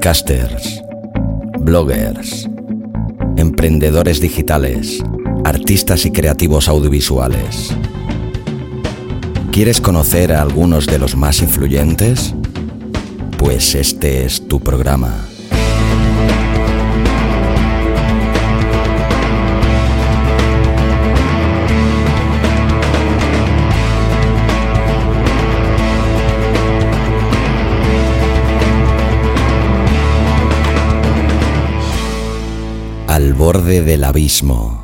podcasters, bloggers, emprendedores digitales, artistas y creativos audiovisuales. ¿Quieres conocer a algunos de los más influyentes? Pues este es tu programa. Al borde del abismo.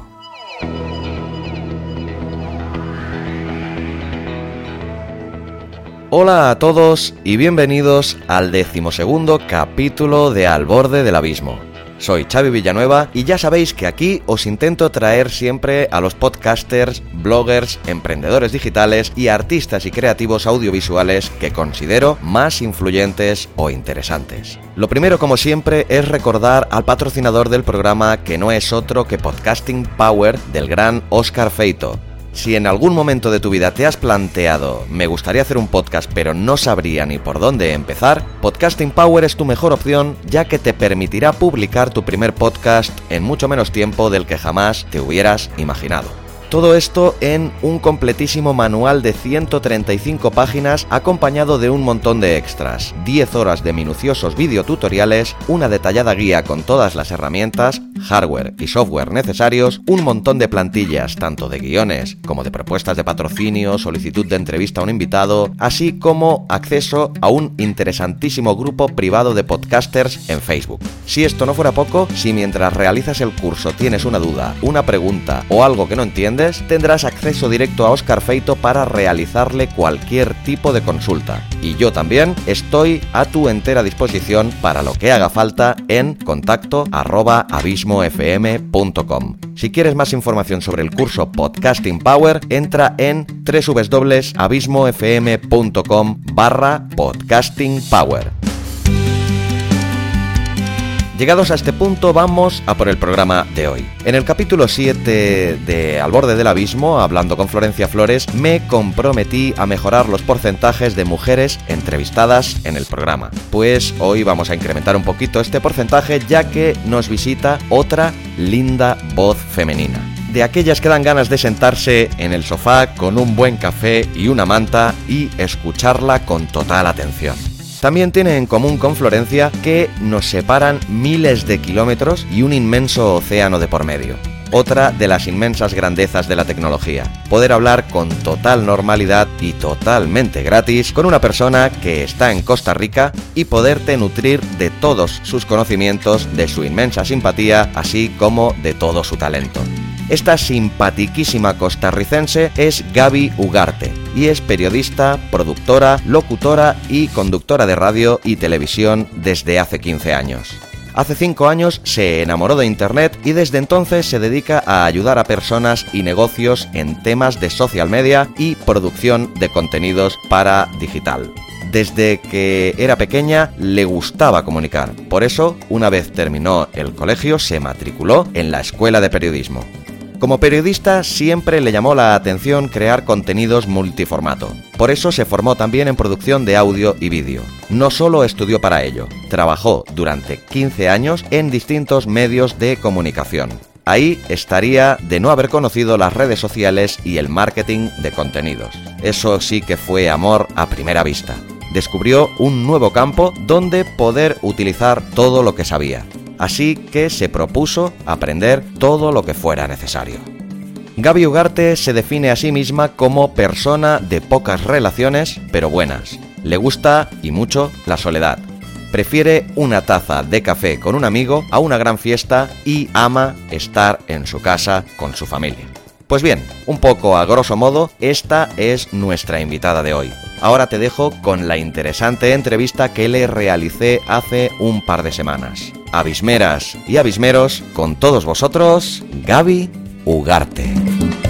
Hola a todos y bienvenidos al decimosegundo capítulo de Al borde del abismo. Soy Xavi Villanueva y ya sabéis que aquí os intento traer siempre a los podcasters, bloggers, emprendedores digitales y artistas y creativos audiovisuales que considero más influyentes o interesantes. Lo primero, como siempre, es recordar al patrocinador del programa que no es otro que Podcasting Power del gran Oscar Feito. Si en algún momento de tu vida te has planteado, me gustaría hacer un podcast pero no sabría ni por dónde empezar, Podcasting Power es tu mejor opción ya que te permitirá publicar tu primer podcast en mucho menos tiempo del que jamás te hubieras imaginado. Todo esto en un completísimo manual de 135 páginas acompañado de un montón de extras, 10 horas de minuciosos videotutoriales, una detallada guía con todas las herramientas, hardware y software necesarios, un montón de plantillas tanto de guiones como de propuestas de patrocinio, solicitud de entrevista a un invitado, así como acceso a un interesantísimo grupo privado de podcasters en Facebook. Si esto no fuera poco, si mientras realizas el curso tienes una duda, una pregunta o algo que no entiendes, tendrás acceso directo a Oscar Feito para realizarle cualquier tipo de consulta. Y yo también estoy a tu entera disposición para lo que haga falta en contacto arroba abismofm.com. Si quieres más información sobre el curso Podcasting Power, entra en www.abismofm.com barra podcasting power. Llegados a este punto vamos a por el programa de hoy. En el capítulo 7 de Al borde del abismo, hablando con Florencia Flores, me comprometí a mejorar los porcentajes de mujeres entrevistadas en el programa. Pues hoy vamos a incrementar un poquito este porcentaje ya que nos visita otra linda voz femenina de aquellas que dan ganas de sentarse en el sofá con un buen café y una manta y escucharla con total atención. También tiene en común con Florencia que nos separan miles de kilómetros y un inmenso océano de por medio. Otra de las inmensas grandezas de la tecnología, poder hablar con total normalidad y totalmente gratis con una persona que está en Costa Rica y poderte nutrir de todos sus conocimientos, de su inmensa simpatía, así como de todo su talento. Esta simpatiquísima costarricense es Gaby Ugarte y es periodista, productora, locutora y conductora de radio y televisión desde hace 15 años. Hace 5 años se enamoró de Internet y desde entonces se dedica a ayudar a personas y negocios en temas de social media y producción de contenidos para digital. Desde que era pequeña le gustaba comunicar, por eso, una vez terminó el colegio, se matriculó en la Escuela de Periodismo. Como periodista siempre le llamó la atención crear contenidos multiformato. Por eso se formó también en producción de audio y vídeo. No solo estudió para ello, trabajó durante 15 años en distintos medios de comunicación. Ahí estaría de no haber conocido las redes sociales y el marketing de contenidos. Eso sí que fue amor a primera vista. Descubrió un nuevo campo donde poder utilizar todo lo que sabía así que se propuso aprender todo lo que fuera necesario. Gaby Ugarte se define a sí misma como persona de pocas relaciones, pero buenas. Le gusta, y mucho, la soledad. Prefiere una taza de café con un amigo a una gran fiesta y ama estar en su casa con su familia. Pues bien, un poco a grosso modo, esta es nuestra invitada de hoy. Ahora te dejo con la interesante entrevista que le realicé hace un par de semanas. Abismeras y abismeros, con todos vosotros, Gaby Ugarte.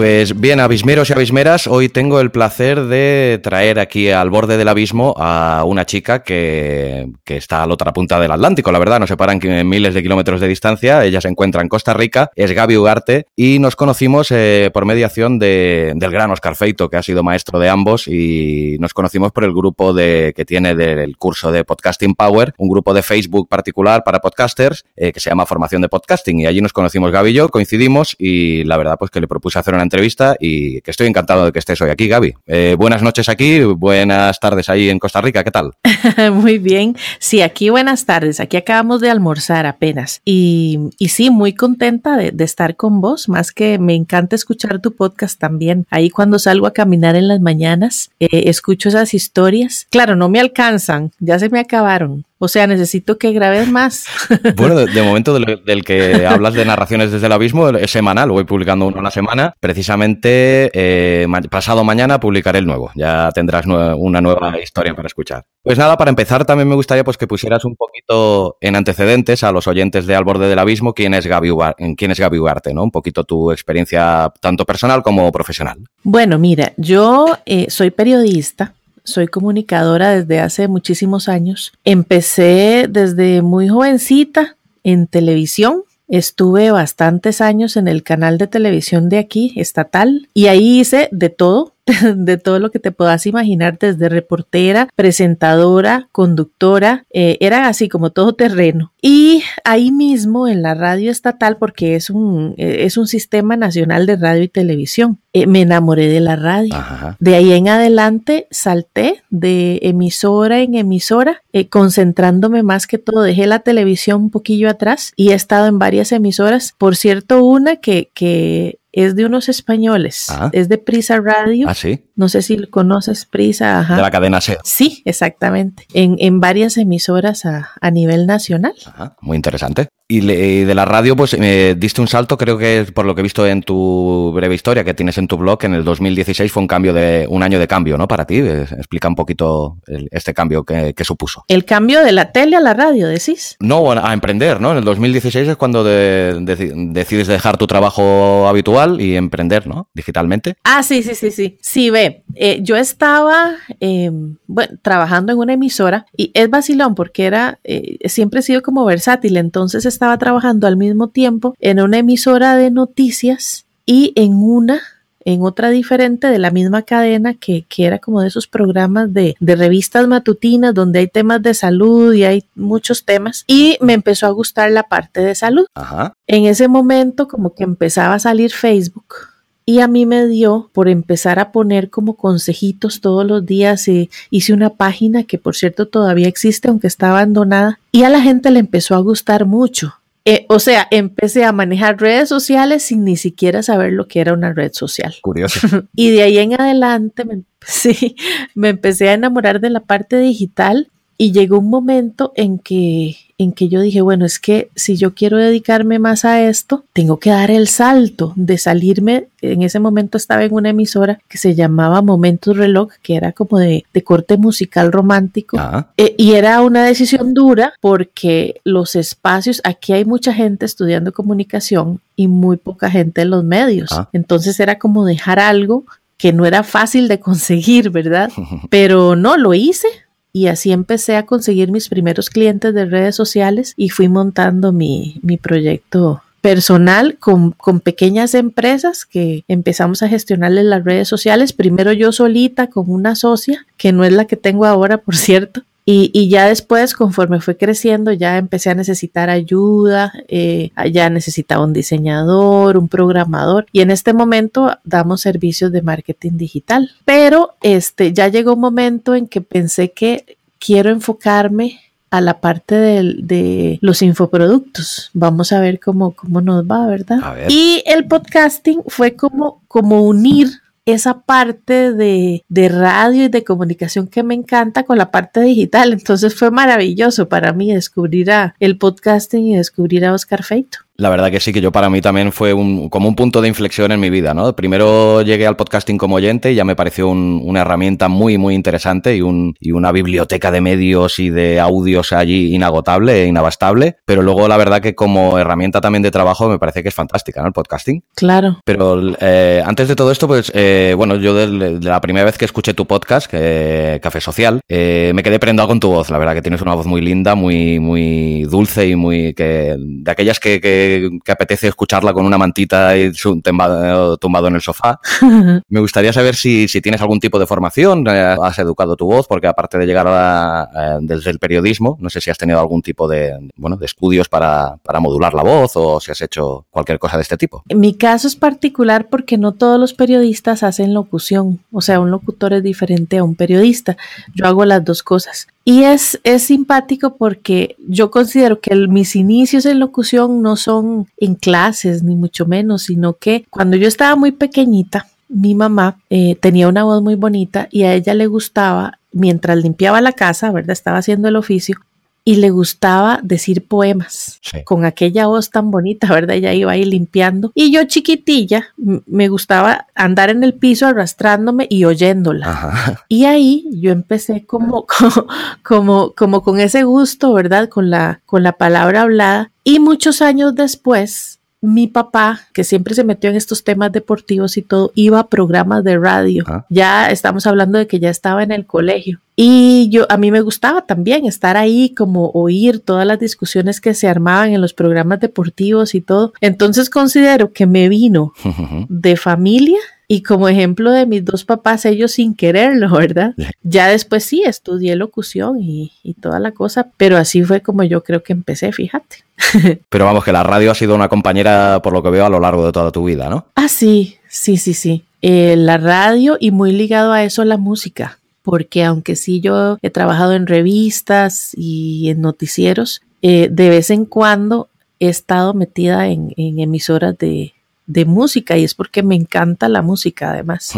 Pues bien, abismeros y abismeras, hoy tengo el placer de traer aquí al borde del abismo a una chica que, que está a la otra punta del Atlántico, la verdad, nos separan miles de kilómetros de distancia, ella se encuentra en Costa Rica, es Gaby Ugarte y nos conocimos eh, por mediación de, del gran Oscar Feito, que ha sido maestro de ambos y nos conocimos por el grupo de, que tiene del curso de Podcasting Power, un grupo de Facebook particular para podcasters eh, que se llama Formación de Podcasting y allí nos conocimos Gaby y yo, coincidimos y la verdad pues que le propuse hacer una entrevista y que estoy encantado de que estés hoy aquí, Gaby. Eh, buenas noches aquí, buenas tardes ahí en Costa Rica, ¿qué tal? muy bien, sí, aquí buenas tardes, aquí acabamos de almorzar apenas y, sí, muy contenta de, de, estar con vos, más que me encanta escuchar tu podcast también. Ahí cuando salgo a caminar en las mañanas, eh, escucho esas historias. Claro, no me alcanzan, ya se me acabaron, o sea, necesito que grabes más. Bueno, de, momento del, que hablas de narraciones desde el abismo es semanal, voy publicando uno a la semana. Precisamente eh, pasado mañana publicaré el nuevo, ya tendrás una nueva historia para escuchar. Pues nada, para empezar también me gustaría pues que pusieras un poquito en antecedentes a los oyentes de Al Borde del Abismo quién es Gaby, quién es Gaby Ugarte, ¿no? Un poquito tu experiencia tanto personal como profesional. Bueno, mira, yo eh, soy periodista, soy comunicadora desde hace muchísimos años. Empecé desde muy jovencita en televisión. Estuve bastantes años en el canal de televisión de aquí, estatal, y ahí hice de todo, de todo lo que te puedas imaginar, desde reportera, presentadora, conductora, eh, era así como todo terreno. Y ahí mismo en la radio estatal, porque es un, eh, es un sistema nacional de radio y televisión, eh, me enamoré de la radio. De ahí en adelante salté de emisora en emisora, concentrándome más que todo. Dejé la televisión un poquillo atrás y he estado en varias emisoras. Por cierto, una que, que es de unos españoles. Ah. Es de Prisa Radio. Ah, sí. No sé si conoces Prisa. Ajá. De la cadena C. Sí, exactamente. En, en varias emisoras a, a nivel nacional. Ajá, muy interesante. Y, de la radio, pues me diste un salto, creo que por lo que he visto en tu breve historia que tienes en tu blog, en el 2016 fue un cambio de un año de cambio, ¿no? Para ti. Eh, explica un poquito este cambio que, supuso. El cambio de la tele a la radio, decís. No, a emprender, ¿no? En el 2016 es cuando decides dejar tu trabajo habitual y emprender, ¿no? Digitalmente. Ah, sí, sí, sí, sí. Sí, ve, eh, yo estaba, em, bueno, trabajando en una emisora y es vacilón porque era, eh, siempre he sido como versátil, entonces estaba trabajando al mismo tiempo en una emisora de noticias y en una en otra diferente de la misma cadena que, que era como de esos programas de, de, revistas matutinas donde hay temas de salud y hay muchos temas y me empezó a gustar la parte de salud. Ajá. En ese momento como que empezaba a salir Facebook y a mí me dio por empezar a poner como consejitos todos los días. y hice una página que por cierto todavía existe, aunque está abandonada, y a la gente le empezó a gustar mucho. Eh, o sea, empecé a manejar redes sociales sin ni siquiera saber lo que era una red social. Curioso. y de ahí en adelante, me, sí, me empecé a enamorar de la parte digital y llegó un momento en que en que yo dije, bueno, es que si yo quiero dedicarme más a esto, tengo que dar el salto de salirme. En ese momento estaba en una emisora que se llamaba Momentos Reloj, que era como de, corte musical romántico. Ah. Eh, y era una decisión dura porque los espacios, aquí hay mucha gente estudiando comunicación y muy poca gente en los medios. Ah. Entonces era como dejar algo que no era fácil de conseguir, ¿verdad? Pero no, lo hice y así empecé a conseguir mis primeros clientes de redes sociales y fui montando mi, mi proyecto personal con, con, pequeñas empresas que empezamos a gestionarles las redes sociales. Primero yo solita con una socia, que no es la que tengo ahora, por cierto. Y, y ya después, conforme fue creciendo, ya empecé a necesitar ayuda, eh, ya necesitaba un diseñador, un programador. Y en este momento damos servicios de marketing digital. Pero este, ya llegó un momento en que pensé que quiero enfocarme a la parte de, de, los infoproductos. Vamos a ver cómo, cómo nos va, ¿verdad? Y el podcasting fue como, como unir esa parte de, de, radio y de comunicación que me encanta con la parte digital. Entonces fue maravilloso para mí descubrir a el podcasting y descubrir a Oscar Feito. La verdad que sí, que yo para mí también fue un, como un punto de inflexión en mi vida, ¿no? Primero llegué al podcasting como oyente y ya me pareció una herramienta muy, muy interesante y, un, y una biblioteca de medios y de audios allí inagotable e inabastable, pero luego la verdad que como herramienta también de trabajo me parece que es fantástica, ¿no? El podcasting. Claro. Pero eh, antes de todo esto, pues, eh, bueno, yo de, la primera vez que escuché tu podcast, que, Café Social, eh, me quedé prendado con tu voz, la verdad que tienes una voz muy linda, muy, muy dulce y muy, que, de aquellas que que, apetece escucharla con una mantita y tumbado, tumbado en el sofá. Me gustaría saber si, tienes algún tipo de formación, eh, has educado tu voz, porque aparte de llegar a, desde el periodismo, no sé si has tenido algún tipo de, bueno, de estudios para, para modular la voz o si has hecho cualquier cosa de este tipo. En mi caso es particular porque no todos los periodistas hacen locución, o sea, un locutor es diferente a un periodista. Yo hago las dos cosas. Y es, es simpático porque yo considero que mis inicios en locución no son en clases, ni mucho menos, sino que cuando yo estaba muy pequeñita, mi mamá eh, tenía una voz muy bonita y a ella le gustaba, mientras limpiaba la casa, ¿verdad? Estaba haciendo el oficio, y le gustaba decir poemas con aquella voz tan bonita, ¿verdad? Ella iba ahí limpiando. Y yo chiquitilla me gustaba andar en el piso arrastrándome y oyéndola. Y ahí yo empecé como, como, como, como con ese gusto, ¿verdad? Con la, con la palabra hablada. Y muchos años después, mi papá, que siempre se metió en estos temas deportivos y todo, iba a programas de radio. Ya estamos hablando de que ya estaba en el colegio. Y yo, a mí me gustaba también estar ahí, como oír todas las discusiones que se armaban en los programas deportivos y todo. Entonces considero que me vino de familia y como ejemplo de mis dos papás, ellos sin quererlo, ¿verdad? Ya después sí, estudié locución y, y toda la cosa, pero así fue como yo creo que empecé, fíjate. Pero vamos, que la radio ha sido una compañera, por lo que veo, a lo largo de toda tu vida, ¿no? Ah, sí, sí, sí, sí. Eh, la radio y muy ligado a eso la música, porque aunque sí yo he trabajado en revistas y en noticieros, eh, de vez en cuando he estado metida en emisoras de, de música y es porque me encanta la música además.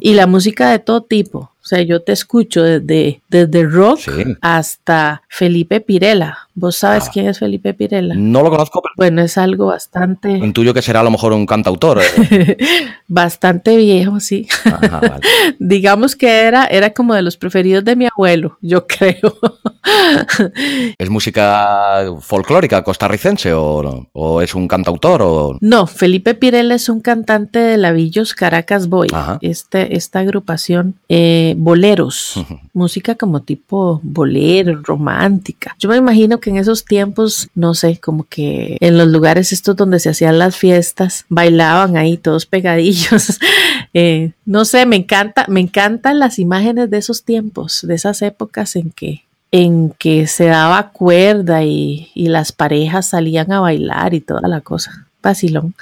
Y la música de todo tipo. O sea, yo te escucho desde, desde rock hasta Felipe Pirela. ¿Vos sabes ah. quién es Felipe Pirela? No lo conozco, pero... Bueno, es algo bastante... Intuyo que será a lo mejor un cantautor. ¿eh? bastante viejo, sí. Digamos que era, era como de los preferidos de mi abuelo, yo creo. ¿Es música folclórica costarricense o, o, es un cantautor? O... No, Felipe Pirela es un cantante de Lavillos Caracas Boy. Este, esta agrupación... Eh, boleros, música como tipo bolero, romántica. Yo me imagino que en esos tiempos, no sé, como que en los lugares estos donde se hacían las fiestas, bailaban ahí todos pegadillos. Eh, no sé, me encanta, me encantan las imágenes de esos tiempos, de esas épocas en que en que se daba cuerda y, y las parejas salían a bailar y toda la cosa. Vacilón.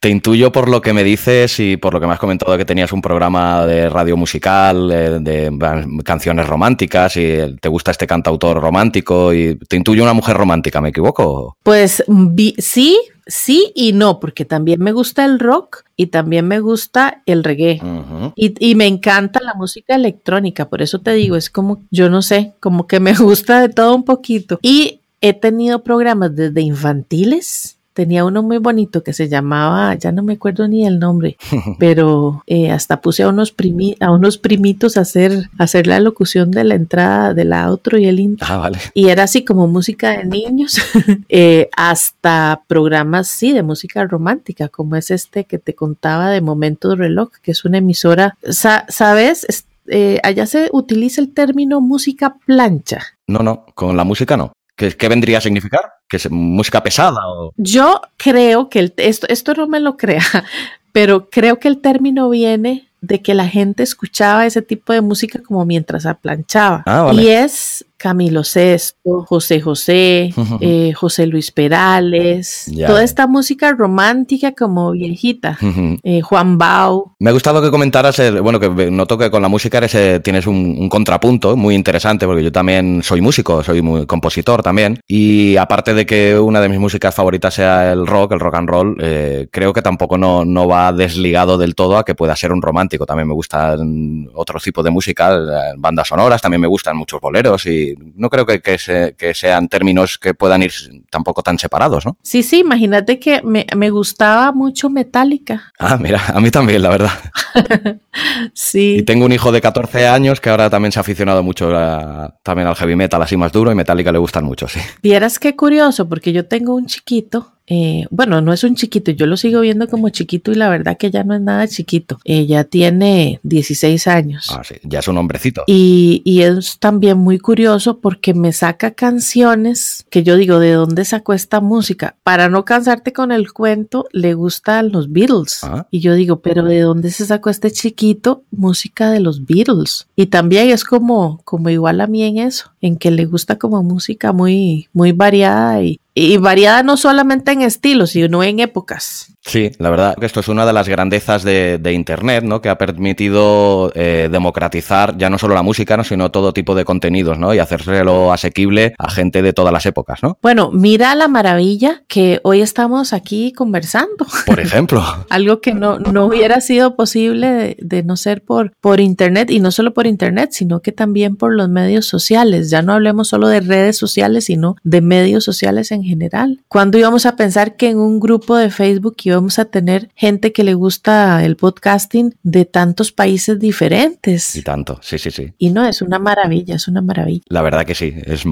Te intuyo por lo que me dices y por lo que me has comentado que tenías un programa de radio musical, eh, de, canciones románticas y te gusta este cantautor romántico y te intuyo una mujer romántica, ¿me equivoco? Pues sí, sí y no, porque también me gusta el rock y también me gusta el reggae. y, y, me encanta la música electrónica, por eso te digo, es como, yo no sé, como que me gusta de todo un poquito. Y he tenido programas desde infantiles. Tenía uno muy bonito que se llamaba, ya no me acuerdo ni el nombre, pero eh, hasta puse a unos, a unos primitos a hacer, hacer la locución de la entrada del outro y el intro. Ah, vale. Y era así como música de niños, eh, hasta programas, sí, de música romántica, como es este que te contaba de Momento de Reloj, que es una emisora, ¿sabes? Eh, allá se utiliza el término música plancha. No, no, con la música no. ¿Qué, vendría a significar? ¿Que es música pesada? O... Yo creo que esto, esto no me lo crea, pero creo que el término viene de que la gente escuchaba ese tipo de música como mientras aplanchaba. Ah, y es Camilo Sesto, José José, eh, José Luis Perales, toda esta música romántica como viejita, eh, Juan Bau. Me ha gustado que comentaras, bueno, que noto que con la música eres, eh, tienes un, contrapunto muy interesante, porque yo también soy músico, soy muy compositor también, y aparte de que una de mis músicas favoritas sea el rock, el rock and roll, creo que tampoco no, no va desligado del todo a que pueda ser un romántico, también me gustan otros tipos de música, bandas sonoras, también me gustan muchos boleros y y no creo que, sean términos que puedan ir tampoco tan separados, ¿no? Sí, sí, imagínate que me, me gustaba mucho Metallica. Ah, mira, a mí también, la verdad. sí. Y tengo un hijo de 14 años que ahora también se ha aficionado mucho también al heavy metal, así más duro, y Metallica le gustan mucho, sí. Vieras qué curioso, porque yo tengo un chiquito eh, bueno, no es un chiquito, yo lo sigo viendo como chiquito y la verdad que ya no es nada chiquito. Ella tiene 16 años. Ah, sí, ya es un hombrecito. Y, y, es también muy curioso porque me saca canciones que yo digo, ¿de dónde sacó esta música? Para no cansarte con el cuento, le gustan los Beatles. Ah. Y yo digo, ¿pero de dónde se sacó este chiquito música de los Beatles? Y también es como, como igual a mí en eso, en que le gusta como música muy, muy variada y, y variada no solamente en estilos, sino en épocas. Sí, la verdad que esto es una de las grandezas de, Internet, ¿no? Que ha permitido eh, democratizar ya no solo la música, ¿no? sino todo tipo de contenidos, ¿no? Y hacérselo asequible a gente de todas las épocas, ¿no? Bueno, mira la maravilla que hoy estamos aquí conversando. Por ejemplo. Algo que no, no hubiera sido posible de, no ser por, por Internet, y no solo por Internet, sino que también por los medios sociales. Ya no hablemos solo de redes sociales, sino de medios sociales en general. ¿Cuándo íbamos a pensar que en un grupo de Facebook íbamos a tener gente que le gusta el podcasting de tantos países diferentes? Y tanto, sí, sí, sí. Y no, es una maravilla, es una maravilla. La verdad que sí, es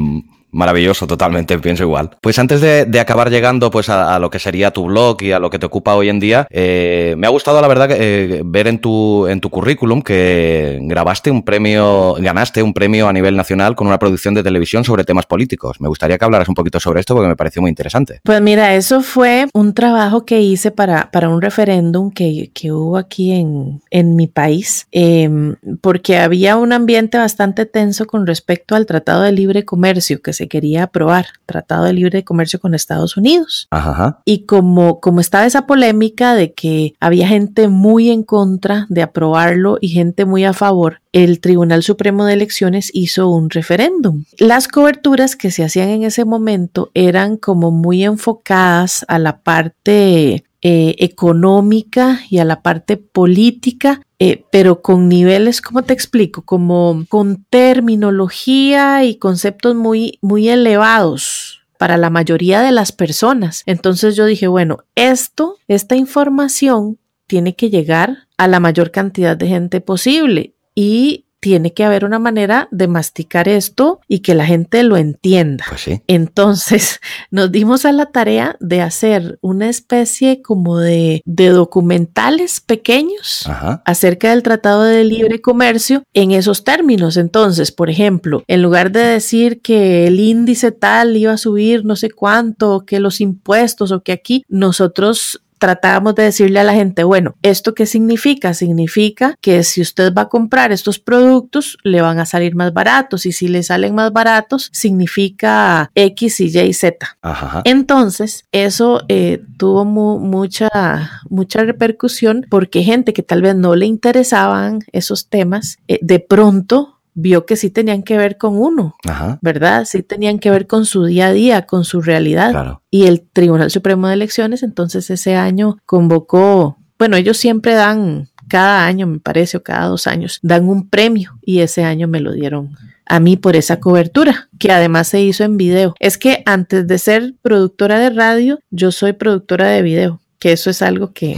Maravilloso, totalmente, pienso igual. Pues antes de, acabar llegando pues a, lo que sería tu blog y a lo que te ocupa hoy en día, eh, me ha gustado la verdad eh, ver en tu, en tu currículum que grabaste un premio, ganaste un premio a nivel nacional con una producción de televisión sobre temas políticos. Me gustaría que hablaras un poquito sobre esto porque me pareció muy interesante. Pues mira, eso fue un trabajo que hice para, para un referéndum que, que hubo aquí en, en mi país, em, porque había un ambiente bastante tenso con respecto al Tratado de Libre Comercio que se quería aprobar, Tratado de Libre Comercio con Estados Unidos. Ajá. Y como, como estaba esa polémica de que había gente muy en contra de aprobarlo y gente muy a favor, el Tribunal Supremo de Elecciones hizo un referéndum. Las coberturas que se hacían en ese momento eran como muy enfocadas a la parte eh, económica y a la parte política, eh, pero con niveles, ¿cómo te explico? Como con terminología y conceptos muy, muy elevados para la mayoría de las personas. Entonces yo dije, bueno, esto, esta información tiene que llegar a la mayor cantidad de gente posible y tiene que haber una manera de masticar esto y que la gente lo entienda. Pues Entonces nos dimos a la tarea de hacer una especie como de, documentales pequeños acerca del Tratado de Libre Comercio en esos términos. Entonces, por ejemplo, en lugar de decir que el índice tal iba a subir no sé cuánto, que los impuestos o que aquí nosotros tratábamos de decirle a la gente, bueno, ¿esto qué significa? Significa que si usted va a comprar estos productos, le van a salir más baratos y si le salen más baratos, significa X y Y, Z. Entonces, eso eh, tuvo mucha, mucha repercusión porque gente que tal vez no le interesaban esos temas, eh, de pronto vio que sí tenían que ver con uno, ¿verdad? Sí tenían que ver con su día a día, con su realidad. Y el Tribunal Supremo de Elecciones entonces ese año convocó, bueno, ellos siempre dan, cada año me parece, o cada dos años, dan un premio y ese año me lo dieron a mí por esa cobertura, que además se hizo en video. Es que antes de ser productora de radio, yo soy productora de video que eso es algo que,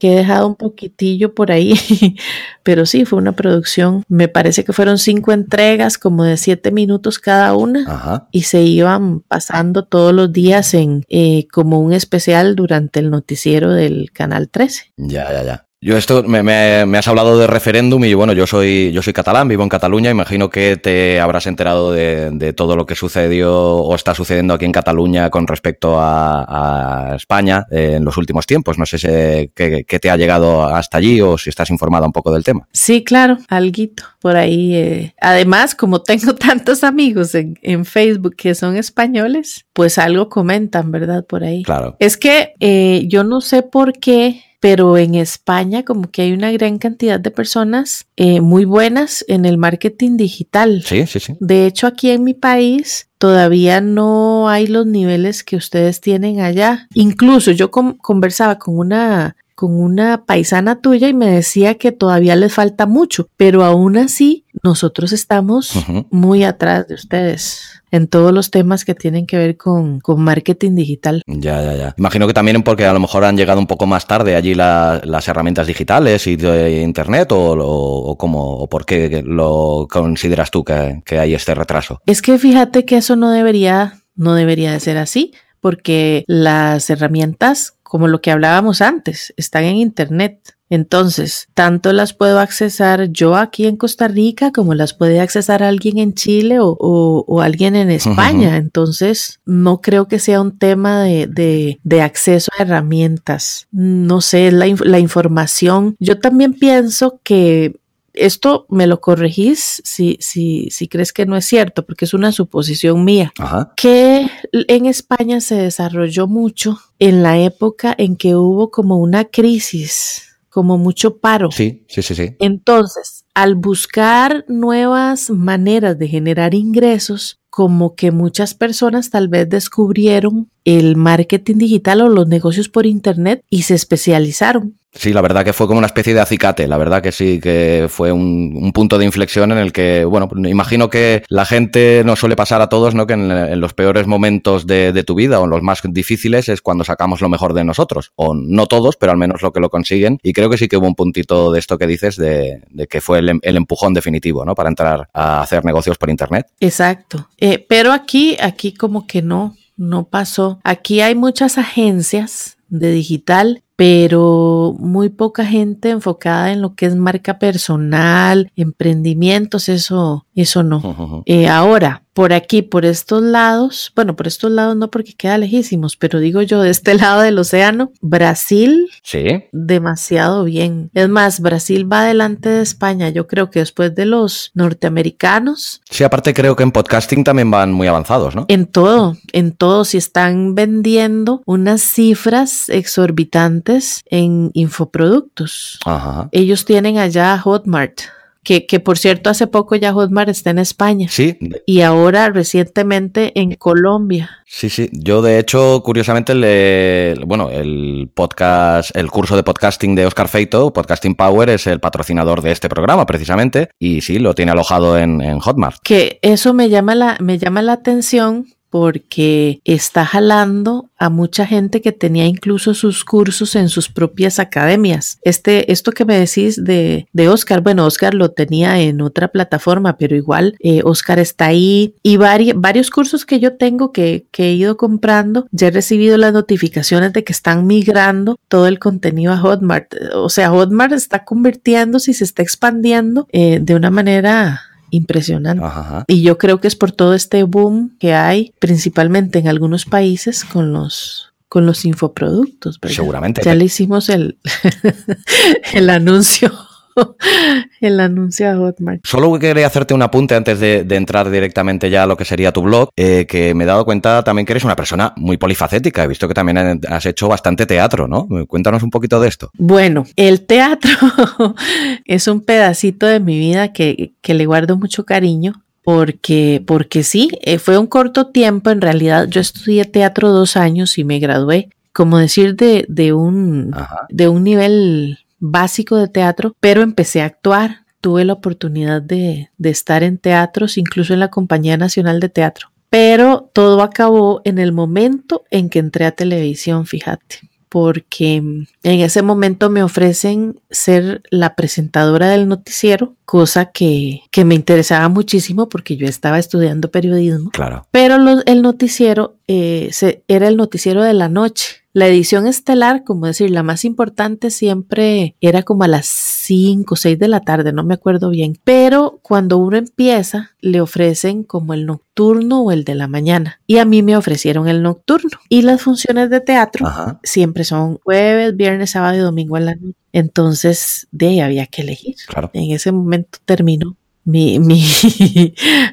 he dejado un poquitillo por ahí, pero sí, fue una producción, me parece que fueron cinco entregas, como de siete minutos cada una, y se iban pasando todos los días en eh, como un especial durante el noticiero del Canal 13. Ya, ya, ya. Yo esto me, me, has hablado de referéndum y bueno, yo soy yo soy catalán, vivo en Cataluña, imagino que te habrás enterado de, todo lo que sucedió o está sucediendo aquí en Cataluña con respecto a, España eh, en los últimos tiempos. No sé si, qué, te ha llegado hasta allí o si estás informada un poco del tema. Sí, claro, alguito por ahí. Eh. Además, como tengo tantos amigos en, en, Facebook que son españoles, pues algo comentan, ¿verdad? Por ahí. Claro. Es que eh, yo no sé por qué pero en España como que hay una gran cantidad de personas eh, muy buenas en el marketing digital. Sí, sí, sí. De hecho, aquí en mi país todavía no hay los niveles que ustedes tienen allá. Incluso yo conversaba con una con una paisana tuya y me decía que todavía les falta mucho, pero aún así nosotros estamos muy atrás de ustedes en todos los temas que tienen que ver con, marketing digital. Ya, ya, ya. Imagino que también porque a lo mejor han llegado un poco más tarde allí las herramientas digitales y de Internet o, o, cómo, o por qué lo consideras tú que, que hay este retraso. Es que fíjate que eso no debería, no debería de ser así porque las herramientas, como lo que hablábamos antes, están en Internet. Entonces, tanto las puedo accesar yo aquí en Costa Rica como las puede accesar alguien en Chile o, alguien en España. Entonces, no creo que sea un tema de, acceso a herramientas. No sé, la, la información. Yo también pienso que esto me lo corregís si, si, si crees que no es cierto, porque es una suposición mía, que en España se desarrolló mucho en la época en que hubo como una crisis como mucho paro. Sí, sí, sí, sí. Entonces, al buscar nuevas maneras de generar ingresos, como que muchas personas tal vez descubrieron el marketing digital o los negocios por internet y se especializaron. Sí, la verdad que fue como una especie de acicate, la verdad que sí, que fue un, punto de inflexión en el que, bueno, imagino que la gente nos suele pasar a todos, ¿no? Que en, los peores momentos de, tu vida o en los más difíciles es cuando sacamos lo mejor de nosotros, o no todos, pero al menos lo que lo consiguen. Y creo que sí que hubo un puntito de esto que dices de, que fue el, el, empujón definitivo, ¿no? Para entrar a hacer negocios por Internet. Exacto. Eh, pero aquí, aquí como que no, no pasó. Aquí hay muchas agencias de digital pero muy poca gente enfocada en lo que es marca personal, emprendimientos, eso, eso no. Eh, ahora, por aquí, por estos lados, bueno, por estos lados no porque queda lejísimos, pero digo yo, de este lado del océano, Brasil, sí. demasiado bien. Es más, Brasil va delante de España, yo creo que después de los norteamericanos. Sí, aparte creo que en podcasting también van muy avanzados, ¿no? En todo, en todo, si están vendiendo unas cifras exorbitantes en infoproductos. Ellos tienen allá Hotmart. Que, que, por cierto hace poco ya Hotmart está en España. Sí. Y ahora recientemente en Colombia. Sí, sí. Yo de hecho, curiosamente, le, bueno, el podcast, el curso de podcasting de Oscar Feito, Podcasting Power, es el patrocinador de este programa precisamente. Y sí, lo tiene alojado en, en Hotmart. Que eso me llama la, me llama la atención porque está jalando a mucha gente que tenía incluso sus cursos en sus propias academias. Este, esto que me decís de, de Oscar, bueno, Oscar lo tenía en otra plataforma, pero igual eh, Oscar está ahí y varios cursos que yo tengo que, he ido comprando, ya he recibido las notificaciones de que están migrando todo el contenido a Hotmart. O sea, Hotmart está convirtiéndose y se está expandiendo eh, de una manera impresionante. Y yo creo que es por todo este boom que hay, principalmente en algunos países, con los con los infoproductos. Seguramente. Ya le hicimos el, el anuncio el anuncio a Hotmart. Solo quería hacerte un apunte antes de, entrar directamente ya a lo que sería tu blog, eh, que me he dado cuenta también que eres una persona muy polifacética. He visto que también has hecho bastante teatro, ¿no? Cuéntanos un poquito de esto. Bueno, el teatro es un pedacito de mi vida que, le guardo mucho cariño porque, porque sí, eh, fue un corto tiempo, en realidad yo estudié teatro dos años y me gradué, como decir, de, de, un, de un nivel básico de teatro, pero empecé a actuar. Tuve la oportunidad de, estar en teatros, incluso en la Compañía Nacional de Teatro. Pero todo acabó en el momento en que entré a televisión, fíjate porque en ese momento me ofrecen ser la presentadora del noticiero, cosa que, que me interesaba muchísimo porque yo estaba estudiando periodismo. Claro. Pero el noticiero eh, se, era el noticiero de la noche. La edición estelar, como decir, la más importante siempre era como a las 5 o 6 de la tarde, no me acuerdo bien. Pero cuando uno empieza, le ofrecen como el nocturno o el de la mañana. Y a mí me ofrecieron el nocturno. Y las funciones de teatro siempre son jueves, viernes, sábado y domingo en la noche. Entonces, de ahí había que elegir. Claro. En ese momento terminó mi, mi,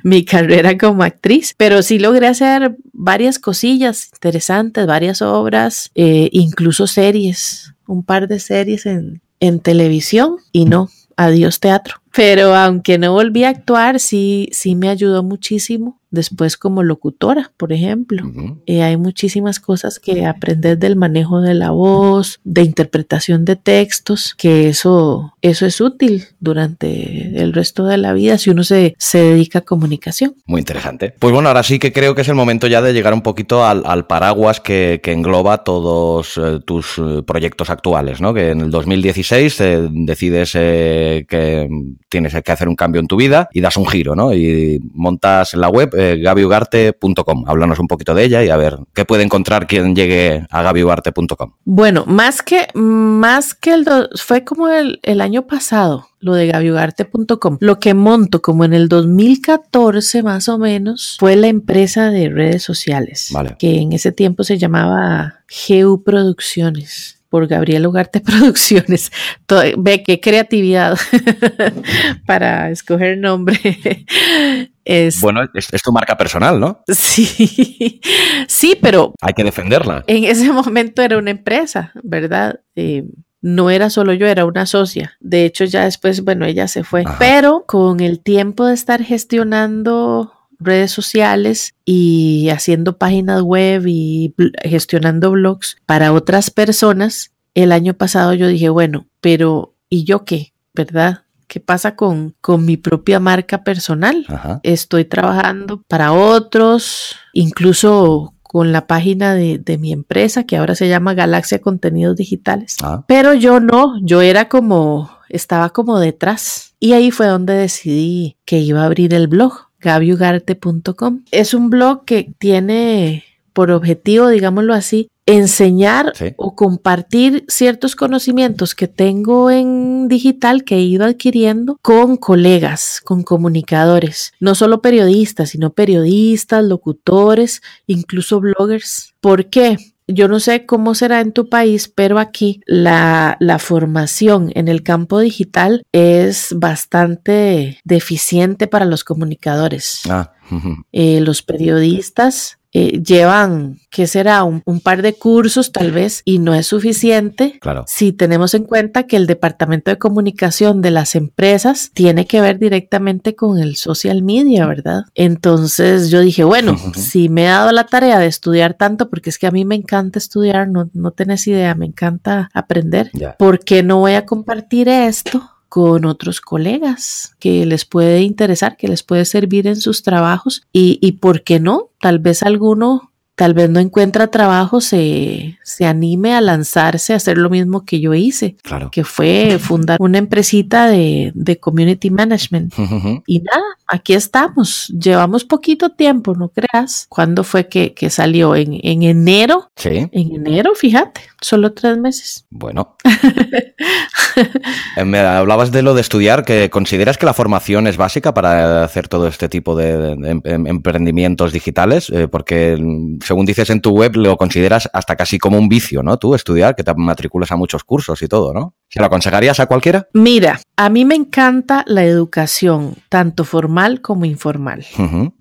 mi, carrera como actriz, pero sí logré hacer varias cosillas interesantes, varias obras, eh, incluso series, un par de series en, en televisión y no, adiós teatro. Pero aunque no volví a actuar, sí, sí me ayudó muchísimo después como locutora, por ejemplo. Eh, hay muchísimas cosas que aprender del manejo de la voz, de interpretación de textos, que eso, eso es útil durante el resto de la vida si uno se, se dedica a comunicación. Muy interesante. Pues bueno, ahora sí que creo que es el momento ya de llegar un poquito al, paraguas que, engloba todos eh, tus eh, proyectos actuales, ¿no? Que en el 2016 decides que tienes que hacer un cambio en tu vida y das un giro, ¿no? Y montas la web eh, gabiugarte.com. Háblanos un poquito de ella y a ver qué puede encontrar quien llegue a gabiugarte.com. Bueno, más que, más que el, fue como el, el año pasado lo de gabiugarte.com. Lo que monto como en el 2014 más o menos fue la empresa de redes sociales, que en ese tiempo se llamaba GU Producciones por Gabriel Ugarte Producciones. ve qué creatividad para escoger nombre. Es, bueno, es, tu marca personal, ¿no? Sí, sí, pero... Hay que defenderla. En ese momento era una empresa, ¿verdad? Eh, no era solo yo, era una socia. De hecho, ya después, bueno, ella se fue. Pero con el tiempo de estar gestionando redes sociales y haciendo páginas web y gestionando blogs para otras personas, el año pasado yo dije, bueno, pero ¿y yo qué? ¿Verdad? ¿Qué pasa con, con mi propia marca personal? Estoy trabajando para otros, incluso con la página de, mi empresa, que ahora se llama Galaxia Contenidos Digitales. Ah. Pero yo no, yo era como, estaba como detrás. Y ahí fue donde decidí que iba a abrir el blog gabiugarte.com. Es un blog que tiene por objetivo, digámoslo así, enseñar o compartir ciertos conocimientos que tengo en digital que he ido adquiriendo con colegas, con comunicadores, no solo periodistas, sino periodistas, locutores, incluso bloggers. ¿Por qué? Yo no sé cómo será en tu país, pero aquí la, la, formación en el campo digital es bastante deficiente para los comunicadores. Ah, eh, los periodistas eh, llevan, ¿qué será? Un, par de cursos tal vez y no es suficiente claro. si tenemos en cuenta que el departamento de comunicación de las empresas tiene que ver directamente con el social media, ¿verdad? Entonces yo dije, bueno, si me he dado la tarea de estudiar tanto, porque es que a mí me encanta estudiar, no, no tenés idea, me encanta aprender, ¿por qué no voy a compartir esto? Con otros colegas que les puede interesar, que les puede servir en sus trabajos y, y ¿por qué no? Tal vez alguno tal vez no encuentra trabajo, se, se, anime a lanzarse a hacer lo mismo que yo hice, claro. que fue fundar una empresita de, de community management. Y nada, aquí estamos. Llevamos poquito tiempo, ¿no creas? ¿Cuándo fue que, que salió? ¿En, ¿En, enero? Sí. En enero, fíjate, solo tres meses. Bueno. Eh, me hablabas de lo de estudiar, que consideras que la formación es básica para hacer todo este tipo de, em, em, emprendimientos digitales, eh, porque mm, según dices en tu web lo consideras hasta casi como un vicio, ¿no? Tú estudiar, que te matriculas a muchos cursos y todo, ¿no? ¿Se lo aconsejarías a cualquiera? Mira, a mí me encanta la educación, tanto formal como informal.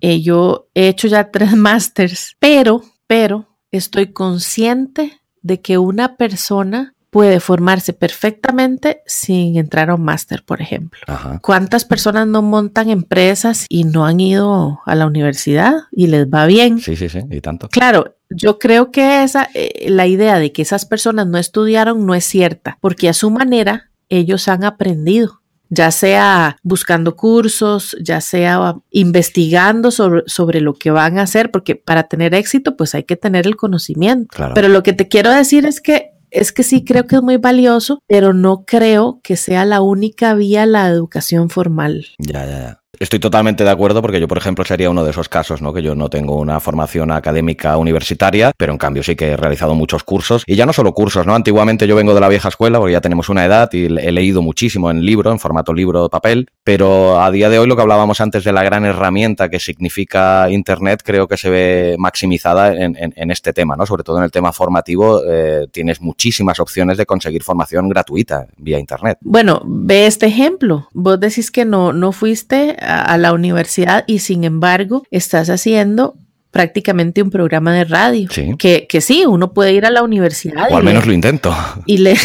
Eh, yo he hecho ya tres másters, pero, pero estoy consciente de que una persona puede formarse perfectamente sin entrar a un máster, por ejemplo. ¿Cuántas personas no montan empresas y no han ido a la universidad y les va bien? Sí, sí, sí, y tanto. Claro, yo creo que esa, eh, la idea de que esas personas no estudiaron no es cierta, porque a su manera ellos han aprendido ya sea buscando cursos, ya sea investigando sobre, sobre, lo que van a hacer, porque para tener éxito, pues hay que tener el conocimiento. Pero lo que te quiero decir es que es que sí creo que es muy valioso, pero no creo que sea la única vía la educación formal. Ya, ya, ya. Estoy totalmente de acuerdo porque yo, por ejemplo, sería uno de esos casos, ¿no? Que yo no tengo una formación académica universitaria, pero en cambio sí que he realizado muchos cursos. Y ya no solo cursos, ¿no? Antiguamente yo vengo de la vieja escuela porque ya tenemos una edad y he leído muchísimo en libro, en formato libro, papel, pero a día de hoy lo que hablábamos antes de la gran herramienta que significa Internet, creo que se ve maximizada en, este tema, ¿no? Sobre todo en el tema formativo, eh, tienes muchísimas opciones de conseguir formación gratuita vía Internet. Bueno, ve este ejemplo. Vos decís que no, no fuiste a, la universidad y sin embargo estás haciendo prácticamente un programa de radio. Que, que, sí, uno puede ir a la universidad. O al menos lo intento. Y le,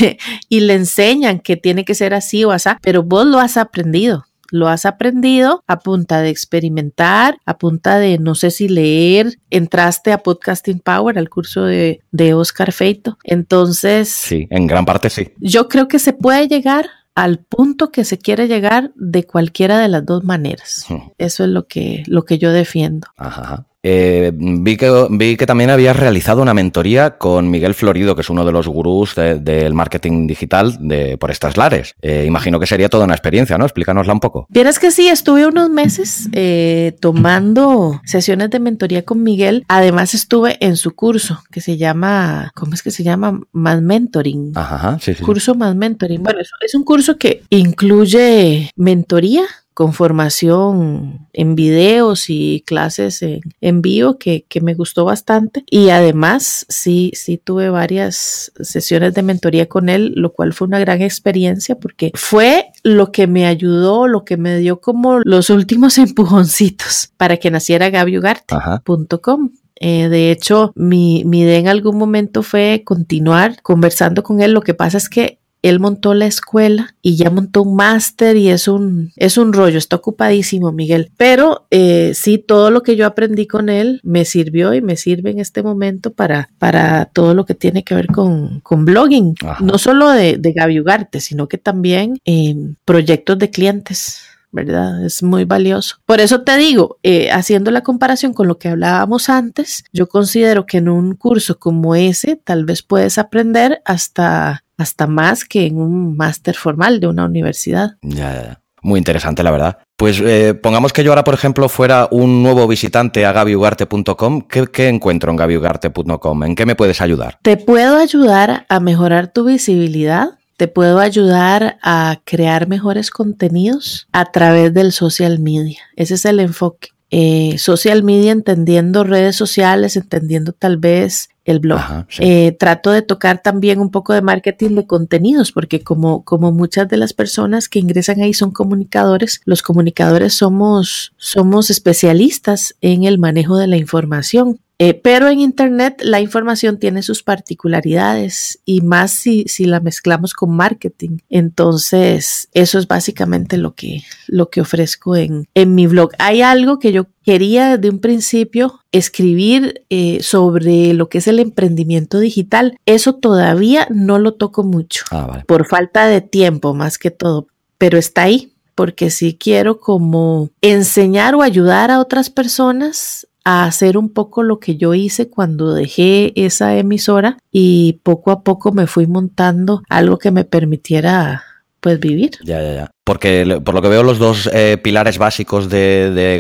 y le enseñan que tiene que ser así o así, pero vos lo has aprendido. lo has aprendido a punta de experimentar, a punta de no sé si leer, entraste a Podcasting Power, al curso de, de Oscar Feito. Entonces... Sí, en gran parte sí. Yo creo que se puede llegar al punto que se quiere llegar de cualquiera de las dos maneras. Eso es lo que, lo que yo defiendo. Ajá. Eh, vi, que, vi que también habías realizado una mentoría con Miguel Florido, que es uno de los gurús del marketing digital de, por estas lares. Eh, imagino que sería toda una experiencia, ¿no? Explícanosla un poco. Vieras que sí, estuve unos meses eh, tomando sesiones de mentoría con Miguel. Además, estuve en su curso que se llama, ¿cómo es que se llama? Más Mentoring. Ajá, sí, sí. Curso Más Mentoring. Bueno, es un curso que incluye mentoría con formación en videos y clases en, vivo que, me gustó bastante. Y además, sí, sí tuve varias sesiones de mentoría con él, lo cual fue una gran experiencia porque fue lo que me ayudó, lo que me dio como los últimos empujoncitos para que naciera gabiugarte.com. Eh, de hecho, mi, mi idea en algún momento fue continuar conversando con él. Lo que pasa es que él montó la escuela y ya montó un máster y es un, es un rollo, está ocupadísimo Miguel. Pero eh, sí, todo lo que yo aprendí con él me sirvió y me sirve en este momento para, para todo lo que tiene que ver con, con blogging, no solo de, de Gaby Ugarte, sino que también en proyectos de clientes. ¿verdad? Es muy valioso. Por eso te digo, eh, haciendo la comparación con lo que hablábamos antes, yo considero que en un curso como ese tal vez puedes aprender hasta hasta más que en un máster formal de una universidad. Ya, Muy interesante, la verdad. Pues eh, pongamos que yo ahora, por ejemplo, fuera un nuevo visitante a gabiugarte.com. ¿Qué, encuentro en gabiugarte.com? ¿En qué me puedes ayudar? Te puedo ayudar a mejorar tu visibilidad. Te puedo ayudar a crear mejores contenidos a través del social media. Ese es el enfoque. Eh, social media entendiendo redes sociales, entendiendo tal vez el blog. Eh, trato de tocar también un poco de marketing de contenidos, porque como, como muchas de las personas que ingresan ahí son comunicadores, los comunicadores somos, somos especialistas en el manejo de la información. Eh, pero en Internet la información tiene sus particularidades y más si, si, la mezclamos con marketing. Entonces, eso es básicamente lo que, lo que ofrezco en, en mi blog. Hay algo que yo quería de un principio escribir eh, sobre lo que es el emprendimiento digital. Eso todavía no lo toco mucho, ah, por falta de tiempo más que todo, pero está ahí porque sí quiero como enseñar o ayudar a otras personas a hacer un poco lo que yo hice cuando dejé esa emisora y poco a poco me fui montando algo que me permitiera pues vivir. Ya, ya, ya. Porque por lo que veo los dos eh, pilares básicos de, de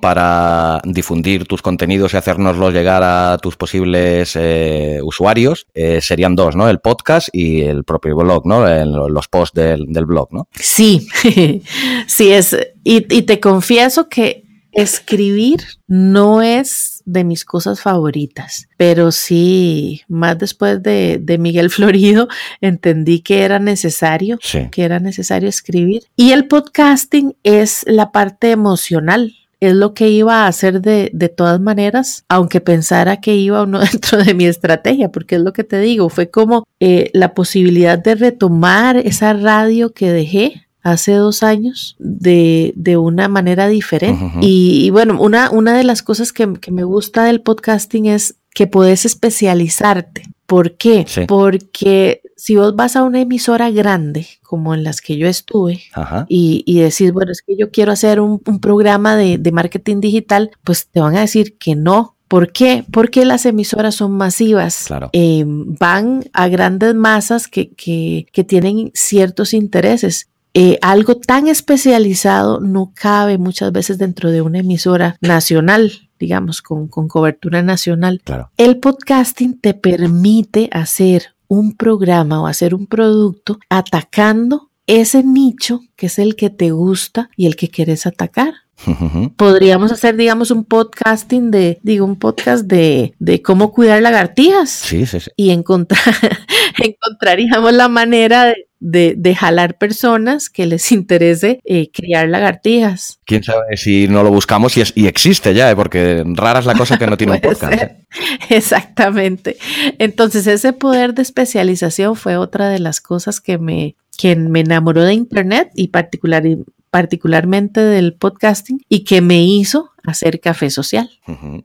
para difundir tus contenidos y hacernoslos llegar a tus posibles eh, usuarios eh, serían dos, ¿no? El podcast y el propio blog, ¿no? los posts del, del blog, ¿no? Sí, sí es. Y, y te confieso que Escribir no es de mis cosas favoritas, pero sí, más después de, Miguel Florido, entendí que era necesario, que era necesario escribir. Y el podcasting es la parte emocional, es lo que iba a hacer de, de, todas maneras, aunque pensara que iba o no dentro de mi estrategia, porque es lo que te digo, fue como eh, la posibilidad de retomar esa radio que dejé hace dos años de, de una manera diferente. y, bueno, una, una de las cosas que, me gusta del podcasting es que puedes especializarte. ¿Por qué? Porque si vos vas a una emisora grande, como en las que yo estuve, y, y, decís, bueno, es que yo quiero hacer un, programa de, marketing digital, pues te van a decir que no, ¿Por qué? Porque las emisoras son masivas. Em, van a grandes masas que, que, que, tienen ciertos intereses. Eh, algo tan especializado no cabe muchas veces dentro de una emisora nacional digamos, con, cobertura nacional. El podcasting te permite hacer un programa o hacer un producto atacando ese nicho que es el que te gusta y el que quieres atacar. Podríamos hacer, digamos, un podcasting de, digo, un podcast de, de cómo cuidar lagartijas. Sí, sí, sí. Y encontrar, encontraríamos la manera de, de, jalar personas que les interese eh, criar lagartijas. Quién sabe si no lo buscamos y, y existe ya, eh, porque rara es la cosa que no tiene un podcast. ¿eh? Exactamente. Entonces, ese poder de especialización fue otra de las cosas que me, que me enamoró de Internet y particular, particularmente del podcasting y que me hizo hacer café social.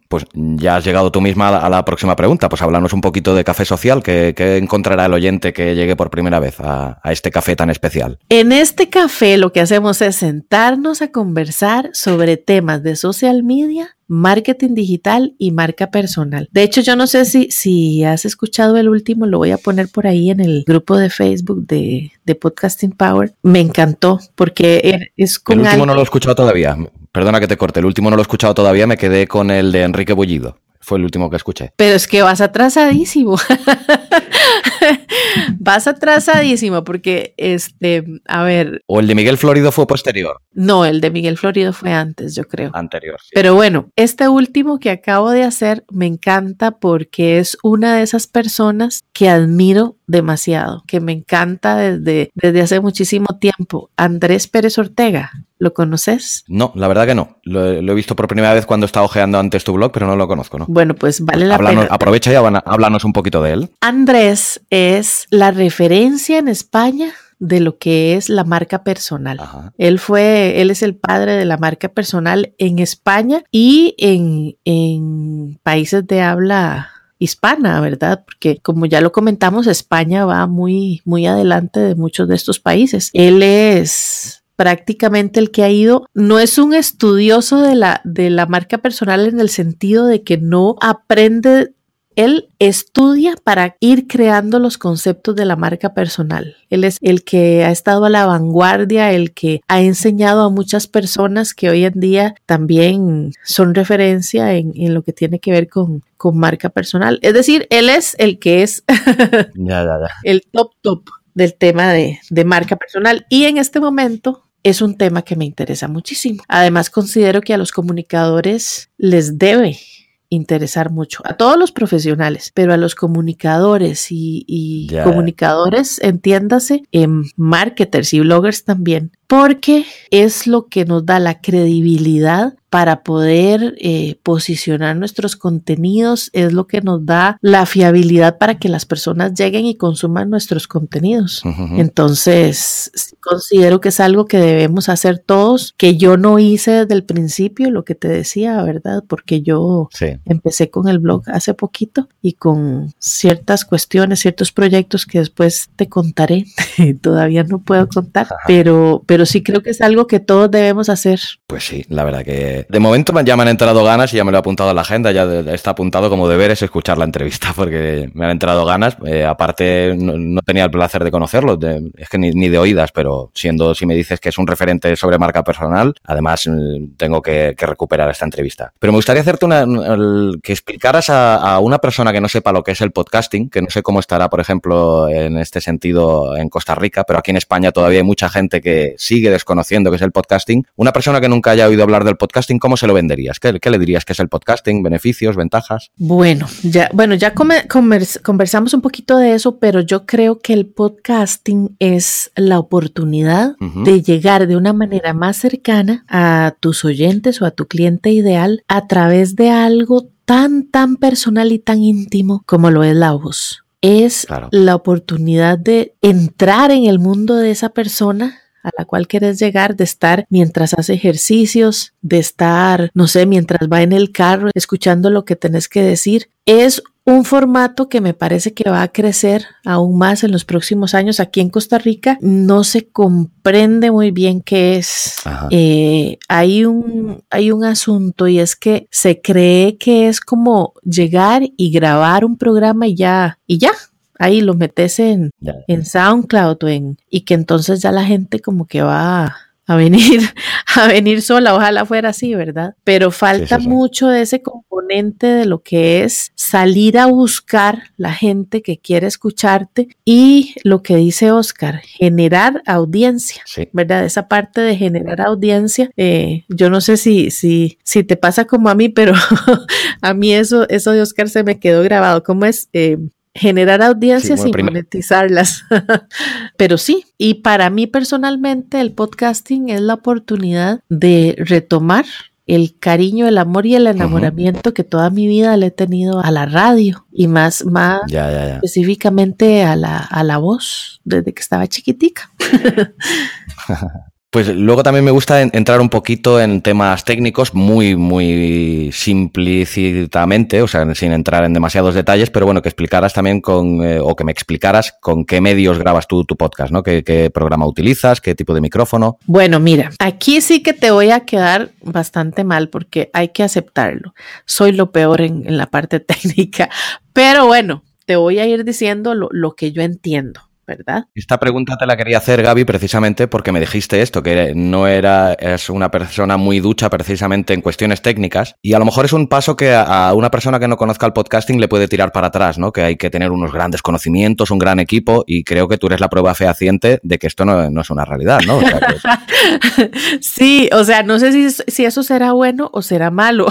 Pues ya has llegado tú misma a la, próxima pregunta. Pues háblanos un poquito de café social. ¿Qué, encontrará el oyente que llegue por primera vez a, a, este café tan especial? En este café lo que hacemos es sentarnos a conversar sobre temas de social media marketing digital y marca personal. De hecho, yo no sé si, si has escuchado el último, lo voy a poner por ahí en el grupo de Facebook de, Podcasting Power. Me encantó porque es con... El último no lo he escuchado todavía. Perdona que te corte, el último no lo he escuchado todavía, me quedé con el de Enrique Bullido. Fue el último que escuché. Pero es que vas atrasadísimo. vas atrasadísimo porque, este, a ver. ¿O el de Miguel Florido fue posterior? No, el de Miguel Florido fue antes, yo creo. Anterior. Pero bueno, este último que acabo de hacer me encanta porque es una de esas personas que admiro demasiado, que me encanta desde, desde hace muchísimo tiempo. Andrés Pérez Ortega, ¿lo conoces? No, la verdad que no. Lo, he visto por primera vez cuando estaba ojeando antes tu blog, pero no lo conozco, ¿no? Bueno, pues vale la pena. Aprovecha y háblanos un poquito de él. Andrés es la referencia en España de lo que es la marca personal. Él fue, él es el padre de la marca personal en España y en, en países de habla hispana, ¿verdad? Porque como ya lo comentamos, España va muy, muy adelante de muchos de estos países. Él es prácticamente el que ha ido, no es un estudioso de la, de la marca personal en el sentido de que no aprende él estudia para ir creando los conceptos de la marca personal. Él es el que ha estado a la vanguardia, el que ha enseñado a muchas personas que hoy en día también son referencia en, lo que tiene que ver con, con, marca personal. Es decir, él es el que es el top top del tema de, de marca personal. Y en este momento es un tema que me interesa muchísimo. Además, considero que a los comunicadores les debe interesar mucho a todos los profesionales, pero a los comunicadores y, comunicadores, entiéndase, en marketers y bloggers también, porque es lo que nos da la credibilidad para poder eh, posicionar nuestros contenidos, es lo que nos da la fiabilidad para que las personas lleguen y consuman nuestros contenidos. Entonces, considero que es algo que debemos hacer todos, que yo no hice desde el principio, lo que te decía, ¿verdad? Porque yo empecé con el blog hace poquito y con ciertas cuestiones, ciertos proyectos que después te contaré, todavía no puedo contar, pero, pero sí creo que es algo que todos debemos hacer. Pues sí, la verdad que de momento ya me han entrado ganas y ya me lo he apuntado a la agenda, ya está apuntado como deberes escuchar la entrevista porque me han entrado ganas. Eh, aparte, no, tenía el placer de conocerlo, es que ni, de oídas, pero siendo, si me dices que es un referente sobre marca personal, además mm, tengo que, recuperar esta entrevista. Pero me gustaría hacerte una, que explicaras a, una persona que no sepa lo que es el podcasting, que no sé cómo estará, por ejemplo, en este sentido en Costa Rica, pero aquí en España todavía hay mucha gente que sigue desconociendo qué es el podcasting. Una persona que nunca haya oído hablar del podcasting, ¿cómo se lo venderías? ¿Qué, le dirías que es el podcasting? ¿Beneficios? ¿Ventajas? Bueno, ya, bueno, ya conversamos un poquito de eso, pero yo creo que el podcasting es la oportunidad de llegar de una manera más cercana a tus oyentes o a tu cliente ideal a través de algo tan, tan personal y tan íntimo como lo es la voz. Es la oportunidad de entrar en el mundo de esa persona a la cual quieres llegar, de estar mientras hace ejercicios, de estar, no sé, mientras va en el carro escuchando lo que tenés que decir. Es un formato que me parece que va a crecer aún más en los próximos años aquí en Costa Rica. No se comprende muy bien qué es. Eh, hay, un, hay un asunto y es que se cree que es como llegar y grabar un programa y ya, y ya, ahí lo metes en, en SoundCloud en, y que entonces ya la gente como que va a venir, a venir sola, ojalá fuera así, ¿verdad? Pero falta mucho de ese componente de lo que es salir a buscar la gente que quiere escucharte y lo que dice Oscar, generar audiencia, ¿verdad? Esa parte de generar audiencia, eh, yo no sé si, si, si te pasa como a mí, pero a mí eso, eso de Oscar se me quedó grabado, ¿cómo es? Eh, generar audiencias y monetizarlas. Pero sí, y para mí personalmente el podcasting es la oportunidad de retomar el cariño, el amor y el enamoramiento que toda mi vida le he tenido a la radio y más, más específicamente a la, a la voz desde que estaba chiquitica. Pues luego también me gusta entrar un poquito en temas técnicos muy, muy simplicitamente, o sea, sin entrar en demasiados detalles, pero bueno, que explicaras también con, eh, o que me explicaras con qué medios grabas tú tu podcast, ¿no? ¿Qué, ¿Qué, programa utilizas? ¿Qué tipo de micrófono? Bueno, mira, aquí sí que te voy a quedar bastante mal porque hay que aceptarlo. Soy lo peor en, la parte técnica, pero bueno, te voy a ir diciendo lo que yo entiendo. ¿Verdad? Esta pregunta te la quería hacer, Gaby, precisamente porque me dijiste esto, que no era, es una persona muy ducha precisamente en cuestiones técnicas, y a lo mejor es un paso que a una persona que no conozca el podcasting le puede tirar para atrás, ¿no? Que hay que tener unos grandes conocimientos, un gran equipo, y creo que tú eres la prueba fehaciente de que esto no, no es una realidad, ¿no? O sea, que... sí, o sea, no sé si, si eso será bueno o será malo,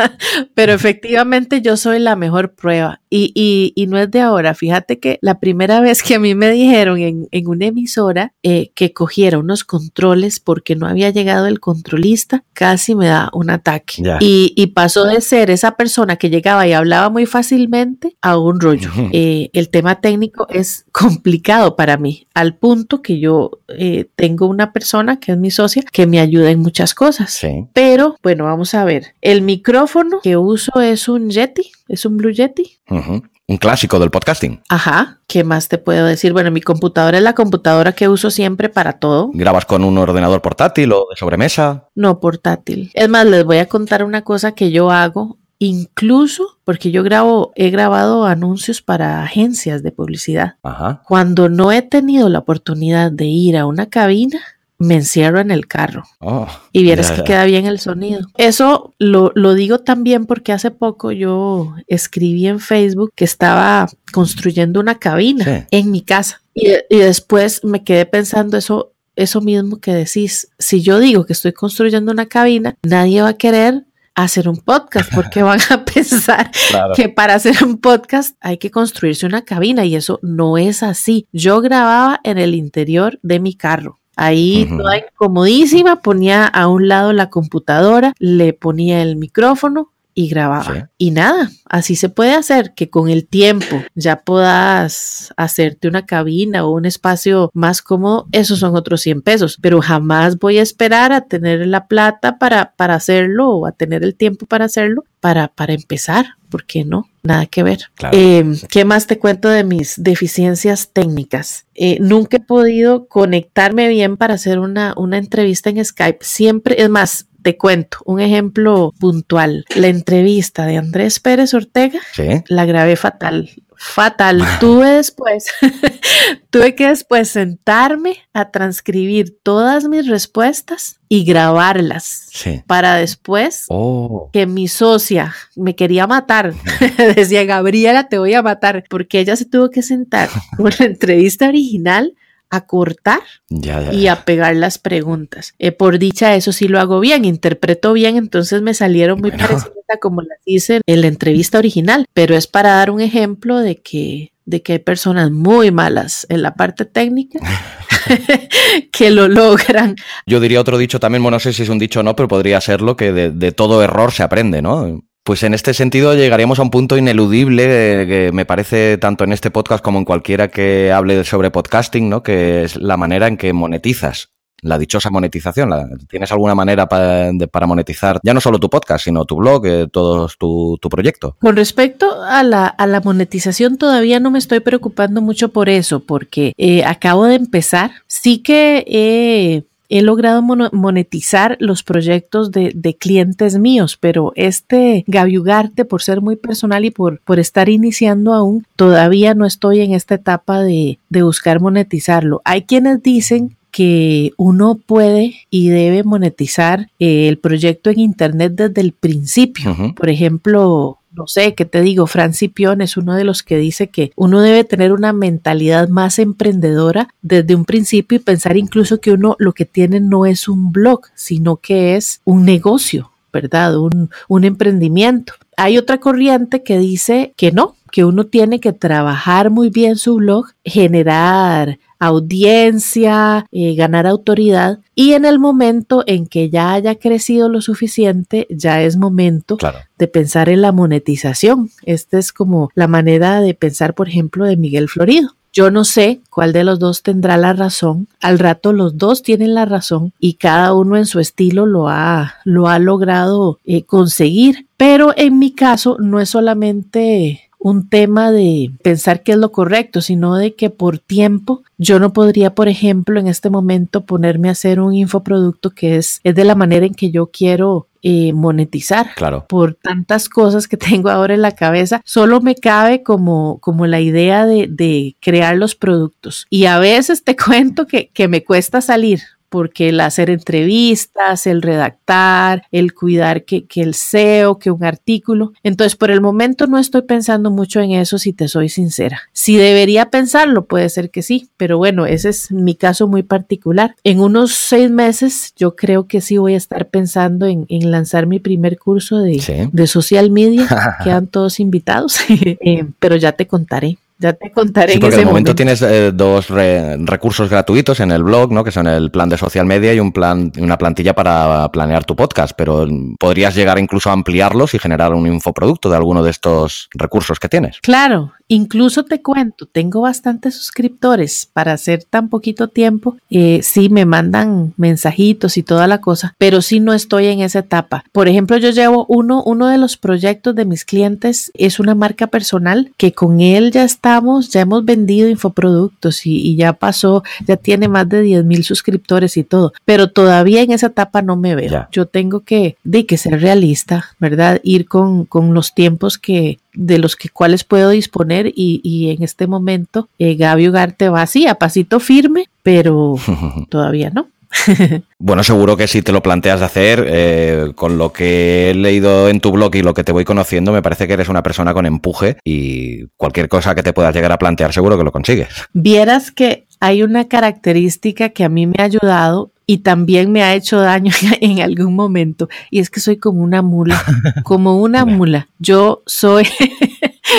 pero efectivamente yo soy la mejor prueba, y, y, y no es de ahora, fíjate que la primera vez que a mí me dijeron en, en una emisora eh, que cogiera unos controles porque no había llegado el controlista, casi me da un ataque. Y, y, pasó de ser esa persona que llegaba y hablaba muy fácilmente a un rollo. eh, el tema técnico es complicado para mí, al punto que yo eh, tengo una persona que es mi socia que me ayuda en muchas cosas. Sí. Pero bueno, vamos a ver. El micrófono que uso es un Yeti, es un Blue Yeti. Uh -huh. Un clásico del podcasting. Ajá. ¿Qué más te puedo decir? Bueno, mi computadora es la computadora que uso siempre para todo. ¿Grabas con un ordenador portátil o de sobremesa? No, portátil. Es más, les voy a contar una cosa que yo hago. Incluso porque yo grabo, he grabado anuncios para agencias de publicidad. Ajá. Cuando no he tenido la oportunidad de ir a una cabina, me encierro en el carro. Oh, y vieras que queda bien el sonido. Eso lo, lo, digo también porque hace poco yo escribí en Facebook que estaba construyendo una cabina Sí. en mi casa. Y, y después me quedé pensando eso, eso mismo que decís. Si yo digo que estoy construyendo una cabina, nadie va a querer hacer un podcast porque van a pensar Claro. que para hacer un podcast hay que construirse una cabina y eso no es así. Yo grababa en el interior de mi carro. Ahí toda incomodísima, ponía a un lado la computadora, le ponía el micrófono y grababa. Sí. Y nada, así se puede hacer que con el tiempo ya puedas hacerte una cabina o un espacio más cómodo, esos son otros 100 pesos, pero jamás voy a esperar a tener la plata para, para hacerlo o a tener el tiempo para hacerlo para, para empezar, ¿por qué no? Nada que ver. Claro. Eh, ¿Qué más te cuento de mis deficiencias técnicas? Eh, nunca he podido conectarme bien para hacer una, una entrevista en Skype. Siempre, es más, te cuento un ejemplo puntual. La entrevista de Andrés Pérez Ortega Sí. la grabé fatal. Fatal. Tuve después, tuve que después sentarme a transcribir todas mis respuestas y grabarlas Sí. para después Oh. que mi socia me quería matar. Decía, Gabriela, te voy a matar, porque ella se tuvo que sentar con la entrevista original a cortar Ya, ya. y a pegar las preguntas. Eh, por dicha, eso sí lo hago bien, interpreto bien, entonces me salieron muy Bueno. parecidas a como las hice en la entrevista original, pero es para dar un ejemplo de que de que hay personas muy malas en la parte técnica que lo logran. Yo diría otro dicho también, bueno, no sé si es un dicho o no, pero podría serlo, que de, de todo error se aprende, ¿no? Pues en este sentido llegaríamos a un punto ineludible eh, que me parece tanto en este podcast como en cualquiera que hable sobre podcasting, ¿no? Que es la manera en que monetizas. La dichosa monetización. ¿Tienes alguna manera para monetizar ya no solo tu podcast, sino tu blog, eh, todo tu, proyecto? Con respecto a la, a la monetización, todavía no me estoy preocupando mucho por eso, porque eh, acabo de empezar. Sí que he, he logrado monetizar los proyectos de, de clientes míos, pero este Gaby Ugarte, por ser muy personal y por, por estar iniciando aún, todavía no estoy en esta etapa de, de buscar monetizarlo. Hay quienes dicen que uno puede y debe monetizar eh, el proyecto en Internet desde el principio. Por ejemplo, no sé, ¿qué te digo? Fran Cipión es uno de los que dice que uno debe tener una mentalidad más emprendedora desde un principio y pensar incluso que uno lo que tiene no es un blog, sino que es un negocio, ¿verdad? Un emprendimiento. Hay otra corriente que dice que no, que uno tiene que trabajar muy bien su blog, generar audiencia, eh, ganar autoridad y en el momento en que ya haya crecido lo suficiente, ya es momento Claro. de pensar en la monetización. Esta es como la manera de pensar, por ejemplo, de Miguel Florido. Yo no sé cuál de los dos tendrá la razón. Al rato los dos tienen la razón y cada uno en su estilo lo ha, lo ha logrado eh, conseguir. Pero en mi caso no es solamente un tema de pensar qué es lo correcto, sino de que por tiempo yo no podría, por ejemplo, en este momento ponerme a hacer un infoproducto que es, es de la manera en que yo quiero eh, monetizar. Claro. Por tantas cosas que tengo ahora en la cabeza, solo me cabe como, como la idea de, de crear los productos. Y a veces te cuento que, que me cuesta salir porque el hacer entrevistas, el redactar, el cuidar que, el SEO, que un artículo. Entonces, por el momento no estoy pensando mucho en eso, si te soy sincera. Si debería pensarlo, puede ser que sí, pero bueno, ese es mi caso muy particular. En unos seis meses, yo creo que sí voy a estar pensando en, lanzar mi primer curso de, de social media. Quedan todos invitados, eh, pero ya te contaré. Ya te contaré. Sí, porque en ese momento, tienes eh, dos recursos gratuitos en el blog, ¿no? Que son el plan de social media y un plan, una plantilla para planear tu podcast. Pero podrías llegar incluso a ampliarlos y generar un infoproducto de alguno de estos recursos que tienes. Claro, Incluso te cuento, tengo bastantes suscriptores para hacer tan poquito tiempo. Eh, sí, me mandan mensajitos y toda la cosa, pero sí no estoy en esa etapa. Por ejemplo, yo llevo uno, uno de los proyectos de mis clientes es una marca personal que con él ya estamos, ya hemos vendido infoproductos y, ya pasó, ya tiene más de 10 mil suscriptores y todo, pero todavía en esa etapa no me veo. Yo tengo que, de que ser realista, ¿verdad? Ir con, con los tiempos que, de los que cuales puedo disponer y, en este momento eh, Gaby Ugarte va así a pasito firme, pero todavía no. bueno, seguro que si te lo planteas de hacer, eh, con lo que he leído en tu blog y lo que te voy conociendo, me parece que eres una persona con empuje y cualquier cosa que te puedas llegar a plantear, seguro que lo consigues. Vieras que hay una característica que a mí me ha ayudado y también me ha hecho daño en algún momento. Y es que soy como una mula, como una mula. Yo soy,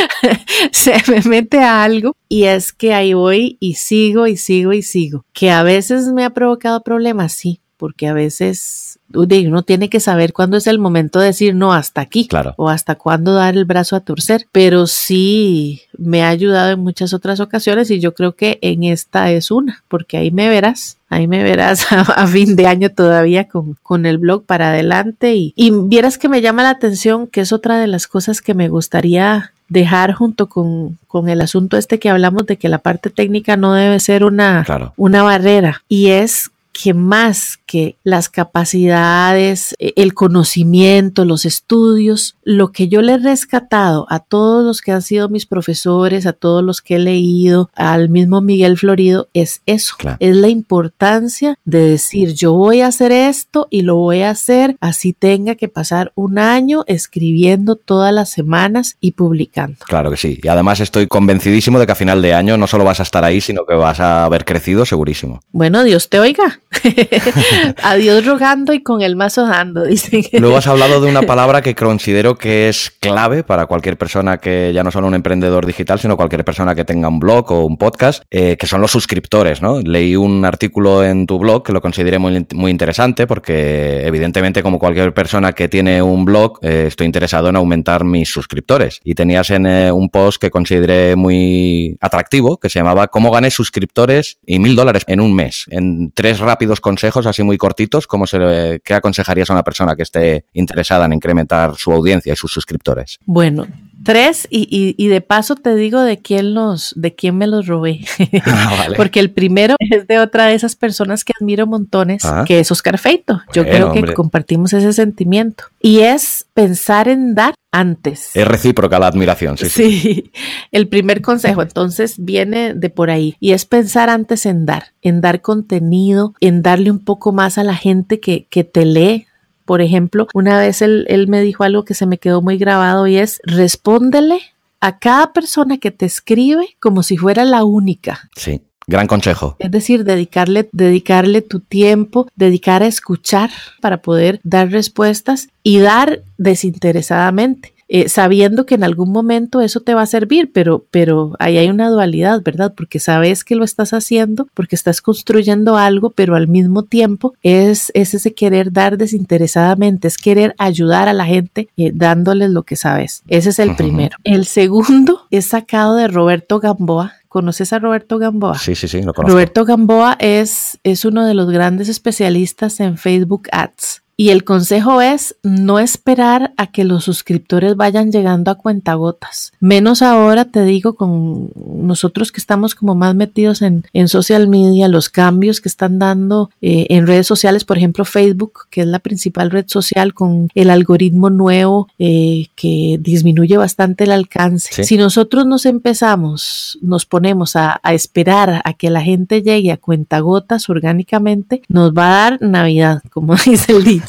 se me mete a algo y es que ahí voy y sigo y sigo y sigo. Que a veces me ha provocado problemas, sí, porque a veces uno tiene que saber cuándo es el momento de decir no hasta aquí claro. o hasta cuándo dar el brazo a torcer, pero sí me ha ayudado en muchas otras ocasiones y yo creo que en esta es una, porque ahí me verás. Ahí me verás a, fin de año todavía con, con el blog para adelante y, y vieras que me llama la atención que es otra de las cosas que me gustaría dejar junto con, con, el asunto este que hablamos de que la parte técnica no debe ser una, una barrera y es que más que las capacidades, e, el conocimiento, los estudios, lo que yo le he rescatado a todos los que han sido mis profesores, a todos los que he leído, al mismo Miguel Florido, es eso, es la importancia de decir yo voy a hacer esto y lo voy a hacer así tenga que pasar un año escribiendo todas las semanas y publicando. Claro que sí, y además estoy convencidísimo de que a final de año no solo vas a estar ahí, sino que vas a haber crecido segurísimo. Bueno, Dios te oiga. Adiós rogando y con el mazo dando, dicen. Luego has hablado de una palabra que considero que es clave para cualquier persona que ya no solo un emprendedor digital, sino cualquier persona que tenga un blog o un podcast, eh, que son los suscriptores, ¿no? Leí un artículo en tu blog que lo consideré muy, muy interesante porque evidentemente como cualquier persona que tiene un blog, eh, estoy interesado en aumentar mis suscriptores. Y tenías en eh, un post que consideré muy atractivo, que se llamaba ¿Cómo gané suscriptores y mil dólares en un mes? En tres rápidos rápidos consejos, así muy cortitos, ¿cómo se, ¿qué aconsejarías a una persona que esté interesada en incrementar su audiencia y sus suscriptores? Bueno, tres y, y, de paso te digo de quién los, de quién me los robé. Ah, Porque el primero es de otra de esas personas que admiro montones, ah. que es Oscar Feito. Yo creo que compartimos ese sentimiento. Y es pensar en dar antes. Es recíproca la admiración, sí, sí. el primer consejo entonces viene de por ahí y es pensar antes en dar, en dar contenido, en darle un poco más a la gente que, que te lee, por ejemplo, una vez él, él me dijo algo que se me quedó muy grabado y es respóndele a cada persona que te escribe como si fuera la única. Sí. Gran consejo. Es decir, dedicarle, dedicarle tu tiempo, dedicar a escuchar para poder dar respuestas y dar desinteresadamente. Eh, sabiendo que en algún momento eso te va a servir, pero, pero ahí hay una dualidad, ¿verdad? Porque sabes que lo estás haciendo, porque estás construyendo algo, pero al mismo tiempo es, ese querer dar desinteresadamente, es querer ayudar a la gente eh, dándoles lo que sabes. Ese es el primero. El segundo es sacado de Roberto Gamboa, ¿Conoces a Roberto Gamboa? Sí, sí, sí, lo conozco. Roberto Gamboa es, es uno de los grandes especialistas en Facebook Ads. Y el consejo es no esperar a que los suscriptores vayan llegando a cuentagotas. Menos ahora, te digo, con nosotros que estamos como más metidos en, en social media, los cambios que están dando eh, en redes sociales, por ejemplo Facebook, que es la principal red social con el algoritmo nuevo eh, que disminuye bastante el alcance. Si nosotros nos empezamos, nos ponemos a, a esperar a que la gente llegue a cuentagotas orgánicamente, nos va a dar Navidad, como dice el dicho.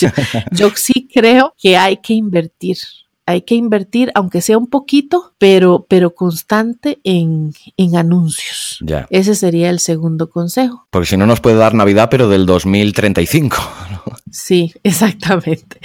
Yo, sí creo que hay que invertir hay que invertir, aunque sea un poquito, pero, pero constante en, en anuncios. Ya. Ese sería el segundo consejo. Porque si no nos puede dar Navidad, pero del 2035. Sí, exactamente.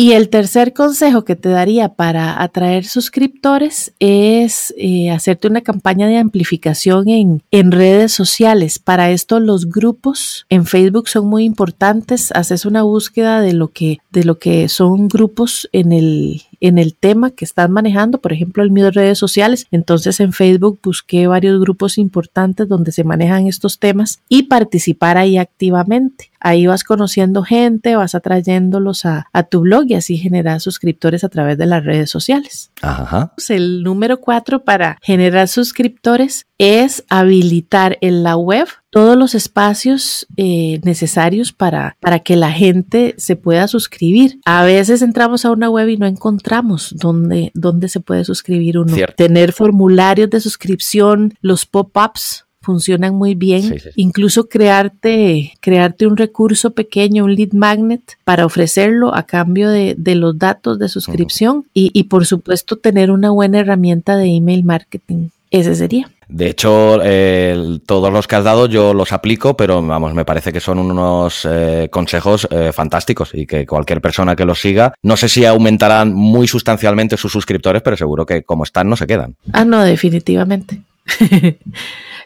Y el tercer consejo que te daría para atraer suscriptores es eh, hacerte una campaña de amplificación en, en, redes sociales. Para esto los grupos en Facebook son muy importantes. Haces una búsqueda de lo que, de lo que son grupos en el, en el tema que están manejando, por ejemplo, el mío de redes sociales. Entonces en Facebook busqué varios grupos importantes donde se manejan estos temas y participar ahí activamente. Ahí vas conociendo gente, vas atrayéndolos a, a tu blog y así generar suscriptores a través de las redes sociales. Ajá. El número cuatro para generar suscriptores es habilitar en la web todos los espacios eh, necesarios para, para que la gente se pueda suscribir. A veces entramos a una web y no encontramos dónde, dónde se puede suscribir uno. Cierto. Tener formularios de suscripción, los pop-ups funcionan muy bien. Sí, sí. Incluso crearte, crearte un recurso pequeño, un lead magnet, para ofrecerlo a cambio de, de los datos de suscripción y, y, por supuesto, tener una buena herramienta de email marketing. Ese sería. De hecho, eh, todos los que has dado yo los aplico, pero vamos, me parece que son unos eh, consejos eh, fantásticos y que cualquier persona que los siga, no sé si aumentarán muy sustancialmente sus suscriptores, pero seguro que como están no se quedan. Ah, no, definitivamente.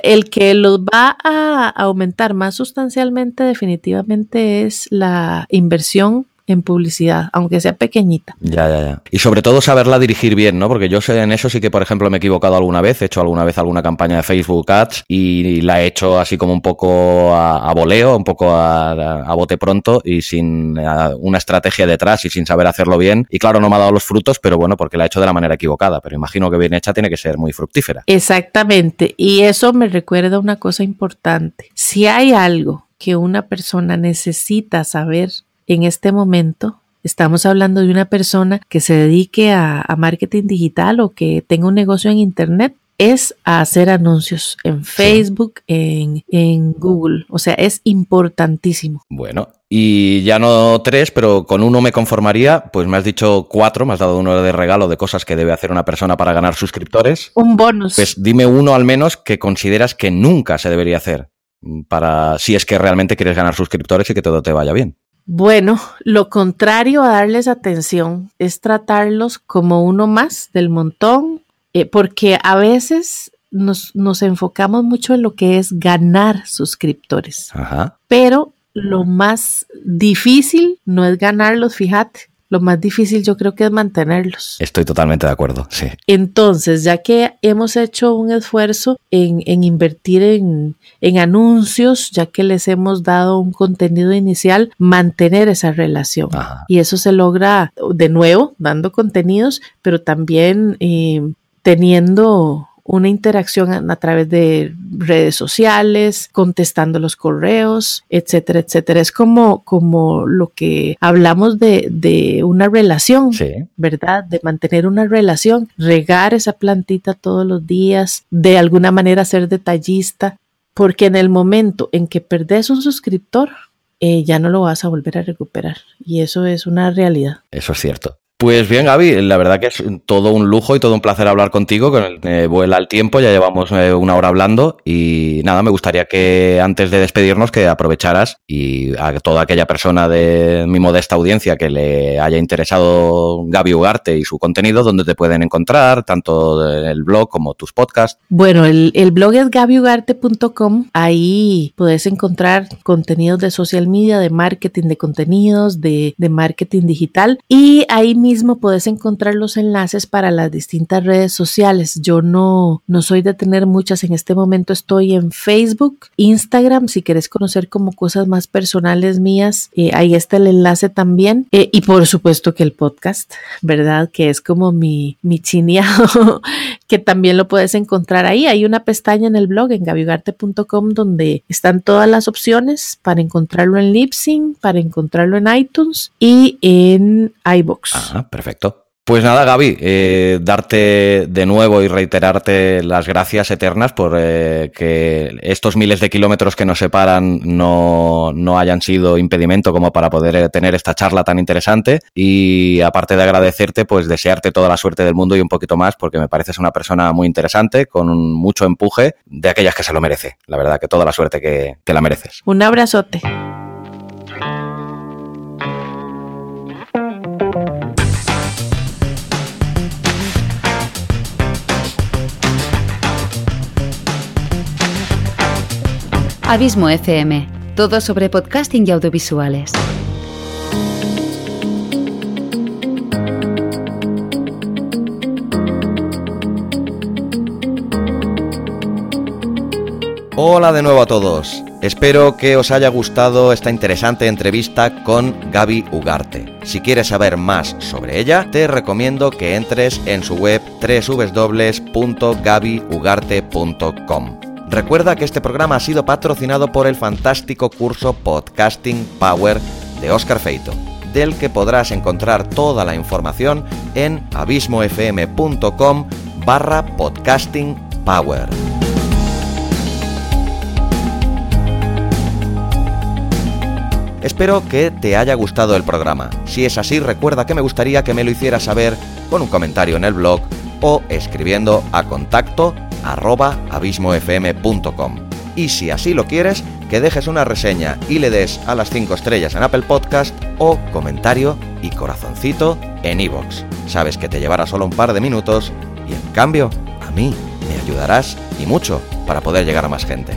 El que los va a aumentar más sustancialmente definitivamente es la inversión en publicidad, aunque sea pequeñita. Ya, ya, ya. Y sobre todo saberla dirigir bien, ¿no? Porque yo sé en eso sí que, por ejemplo, me he equivocado alguna vez, he hecho alguna vez alguna campaña de Facebook Ads y la he hecho así como un poco a, a voleo, un poco a, a, bote pronto y sin una estrategia detrás y sin saber hacerlo bien. Y claro, no me ha dado los frutos, pero bueno, porque la he hecho de la manera equivocada. Pero imagino que bien hecha tiene que ser muy fructífera. Exactamente. Y eso me recuerda una cosa importante. Si hay algo que una persona necesita saber en este momento estamos hablando de una persona que se dedique a, a, marketing digital o que tenga un negocio en Internet, es a hacer anuncios en Facebook, en, en Google. O sea, es importantísimo. Bueno, y ya no tres, pero con uno me conformaría. Pues me has dicho cuatro, me has dado uno de regalo de cosas que debe hacer una persona para ganar suscriptores. Un bonus. Pues dime uno al menos que consideras que nunca se debería hacer para si es que realmente quieres ganar suscriptores y que todo te vaya bien. Bueno, lo contrario a darles atención es tratarlos como uno más del montón, eh, porque a veces nos, nos, enfocamos mucho en lo que es ganar suscriptores. Ajá. Pero lo más difícil no es ganarlos, fíjate, lo más difícil yo creo que es mantenerlos. Estoy totalmente de acuerdo, sí. Entonces, ya que hemos hecho un esfuerzo en, en invertir en, en, anuncios, ya que les hemos dado un contenido inicial, mantener esa relación. Ajá. Y eso se logra de nuevo dando contenidos, pero también eh, teniendo una interacción a través de redes sociales, contestando los correos, etcétera, etcétera. Es como, como lo que hablamos de, de una relación, sí. ¿verdad? De mantener una relación, regar esa plantita todos los días, de alguna manera ser detallista, porque en el momento en que perdés un suscriptor, eh, ya no lo vas a volver a recuperar. Y eso es una realidad. Eso es cierto. Pues bien, Gaby, la verdad que es todo un lujo y todo un placer hablar contigo. Con el, eh, vuela el tiempo, ya llevamos eh, una hora hablando y nada, me gustaría que antes de despedirnos que aprovecharas y a toda aquella persona de mi modesta audiencia que le haya interesado Gaby Ugarte y su contenido, donde te pueden encontrar, tanto el blog como tus podcasts. Bueno, el, blog es gabyugarte.com. Ahí puedes encontrar contenidos de social media, de marketing de contenidos, de, de marketing digital y ahí mismo mismo puedes encontrar los enlaces para las distintas redes sociales. Yo no, no soy de tener muchas. En este momento estoy en Facebook, Instagram. Si quieres conocer como cosas más personales mías, eh, ahí está el enlace también. Eh, y por supuesto que el podcast, ¿verdad? Que es como mi, mi chineado, que también lo puedes encontrar ahí. Hay una pestaña en el blog, en gabigarte.com, donde están todas las opciones para encontrarlo en Lipsync, para encontrarlo en iTunes y en iBox perfecto. Pues nada, Gaby, eh, darte de nuevo y reiterarte las gracias eternas por eh, que estos miles de kilómetros que nos separan no, no, hayan sido impedimento como para poder eh, tener esta charla tan interesante. Y aparte de agradecerte, pues desearte toda la suerte del mundo y un poquito más, porque me pareces una persona muy interesante, con mucho empuje, de aquellas que se lo merece. La verdad que toda la suerte que, que la mereces. Un abrazote. Abismo FM, todo sobre podcasting y audiovisuales. Hola de nuevo a todos. Espero que os haya gustado esta interesante entrevista con Gaby Ugarte. Si quieres saber más sobre ella, te recomiendo que entres en su web www.gabyugarte.com. Recuerda que este programa ha sido patrocinado por el fantástico curso Podcasting Power de Oscar Feito, del que podrás encontrar toda la información en abismofm.com barra podcasting power. Espero que te haya gustado el programa. Si es así, recuerda que me gustaría que me lo hicieras saber con un comentario en el blog o escribiendo a contacto arroba abismofm.com. Y si así lo quieres, que dejes una reseña y le des a las 5 estrellas en Apple Podcast o comentario y corazoncito en iVoox. Sabes que te llevará solo un par de minutos y en cambio a mí me ayudarás y mucho para poder llegar a más gente.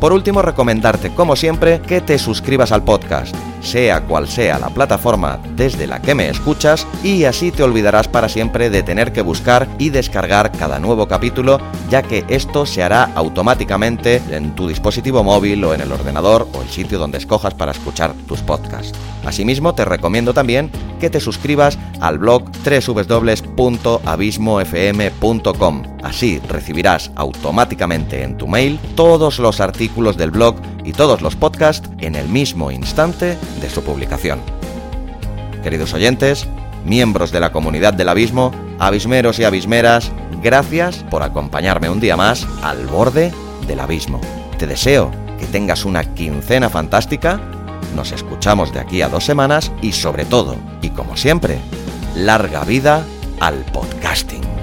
Por último, recomendarte, como siempre, que te suscribas al podcast sea cual sea la plataforma desde la que me escuchas, y así te olvidarás para siempre de tener que buscar y descargar cada nuevo capítulo, ya que esto se hará automáticamente en tu dispositivo móvil o en el ordenador o el sitio donde escojas para escuchar tus podcasts. Asimismo, te recomiendo también que te suscribas al blog www.abismofm.com. Así recibirás automáticamente en tu mail todos los artículos del blog y todos los podcasts en el mismo instante de su publicación. Queridos oyentes, miembros de la comunidad del abismo, abismeros y abismeras, gracias por acompañarme un día más al borde del abismo. Te deseo que tengas una quincena fantástica, nos escuchamos de aquí a dos semanas y sobre todo, y como siempre, larga vida al podcasting.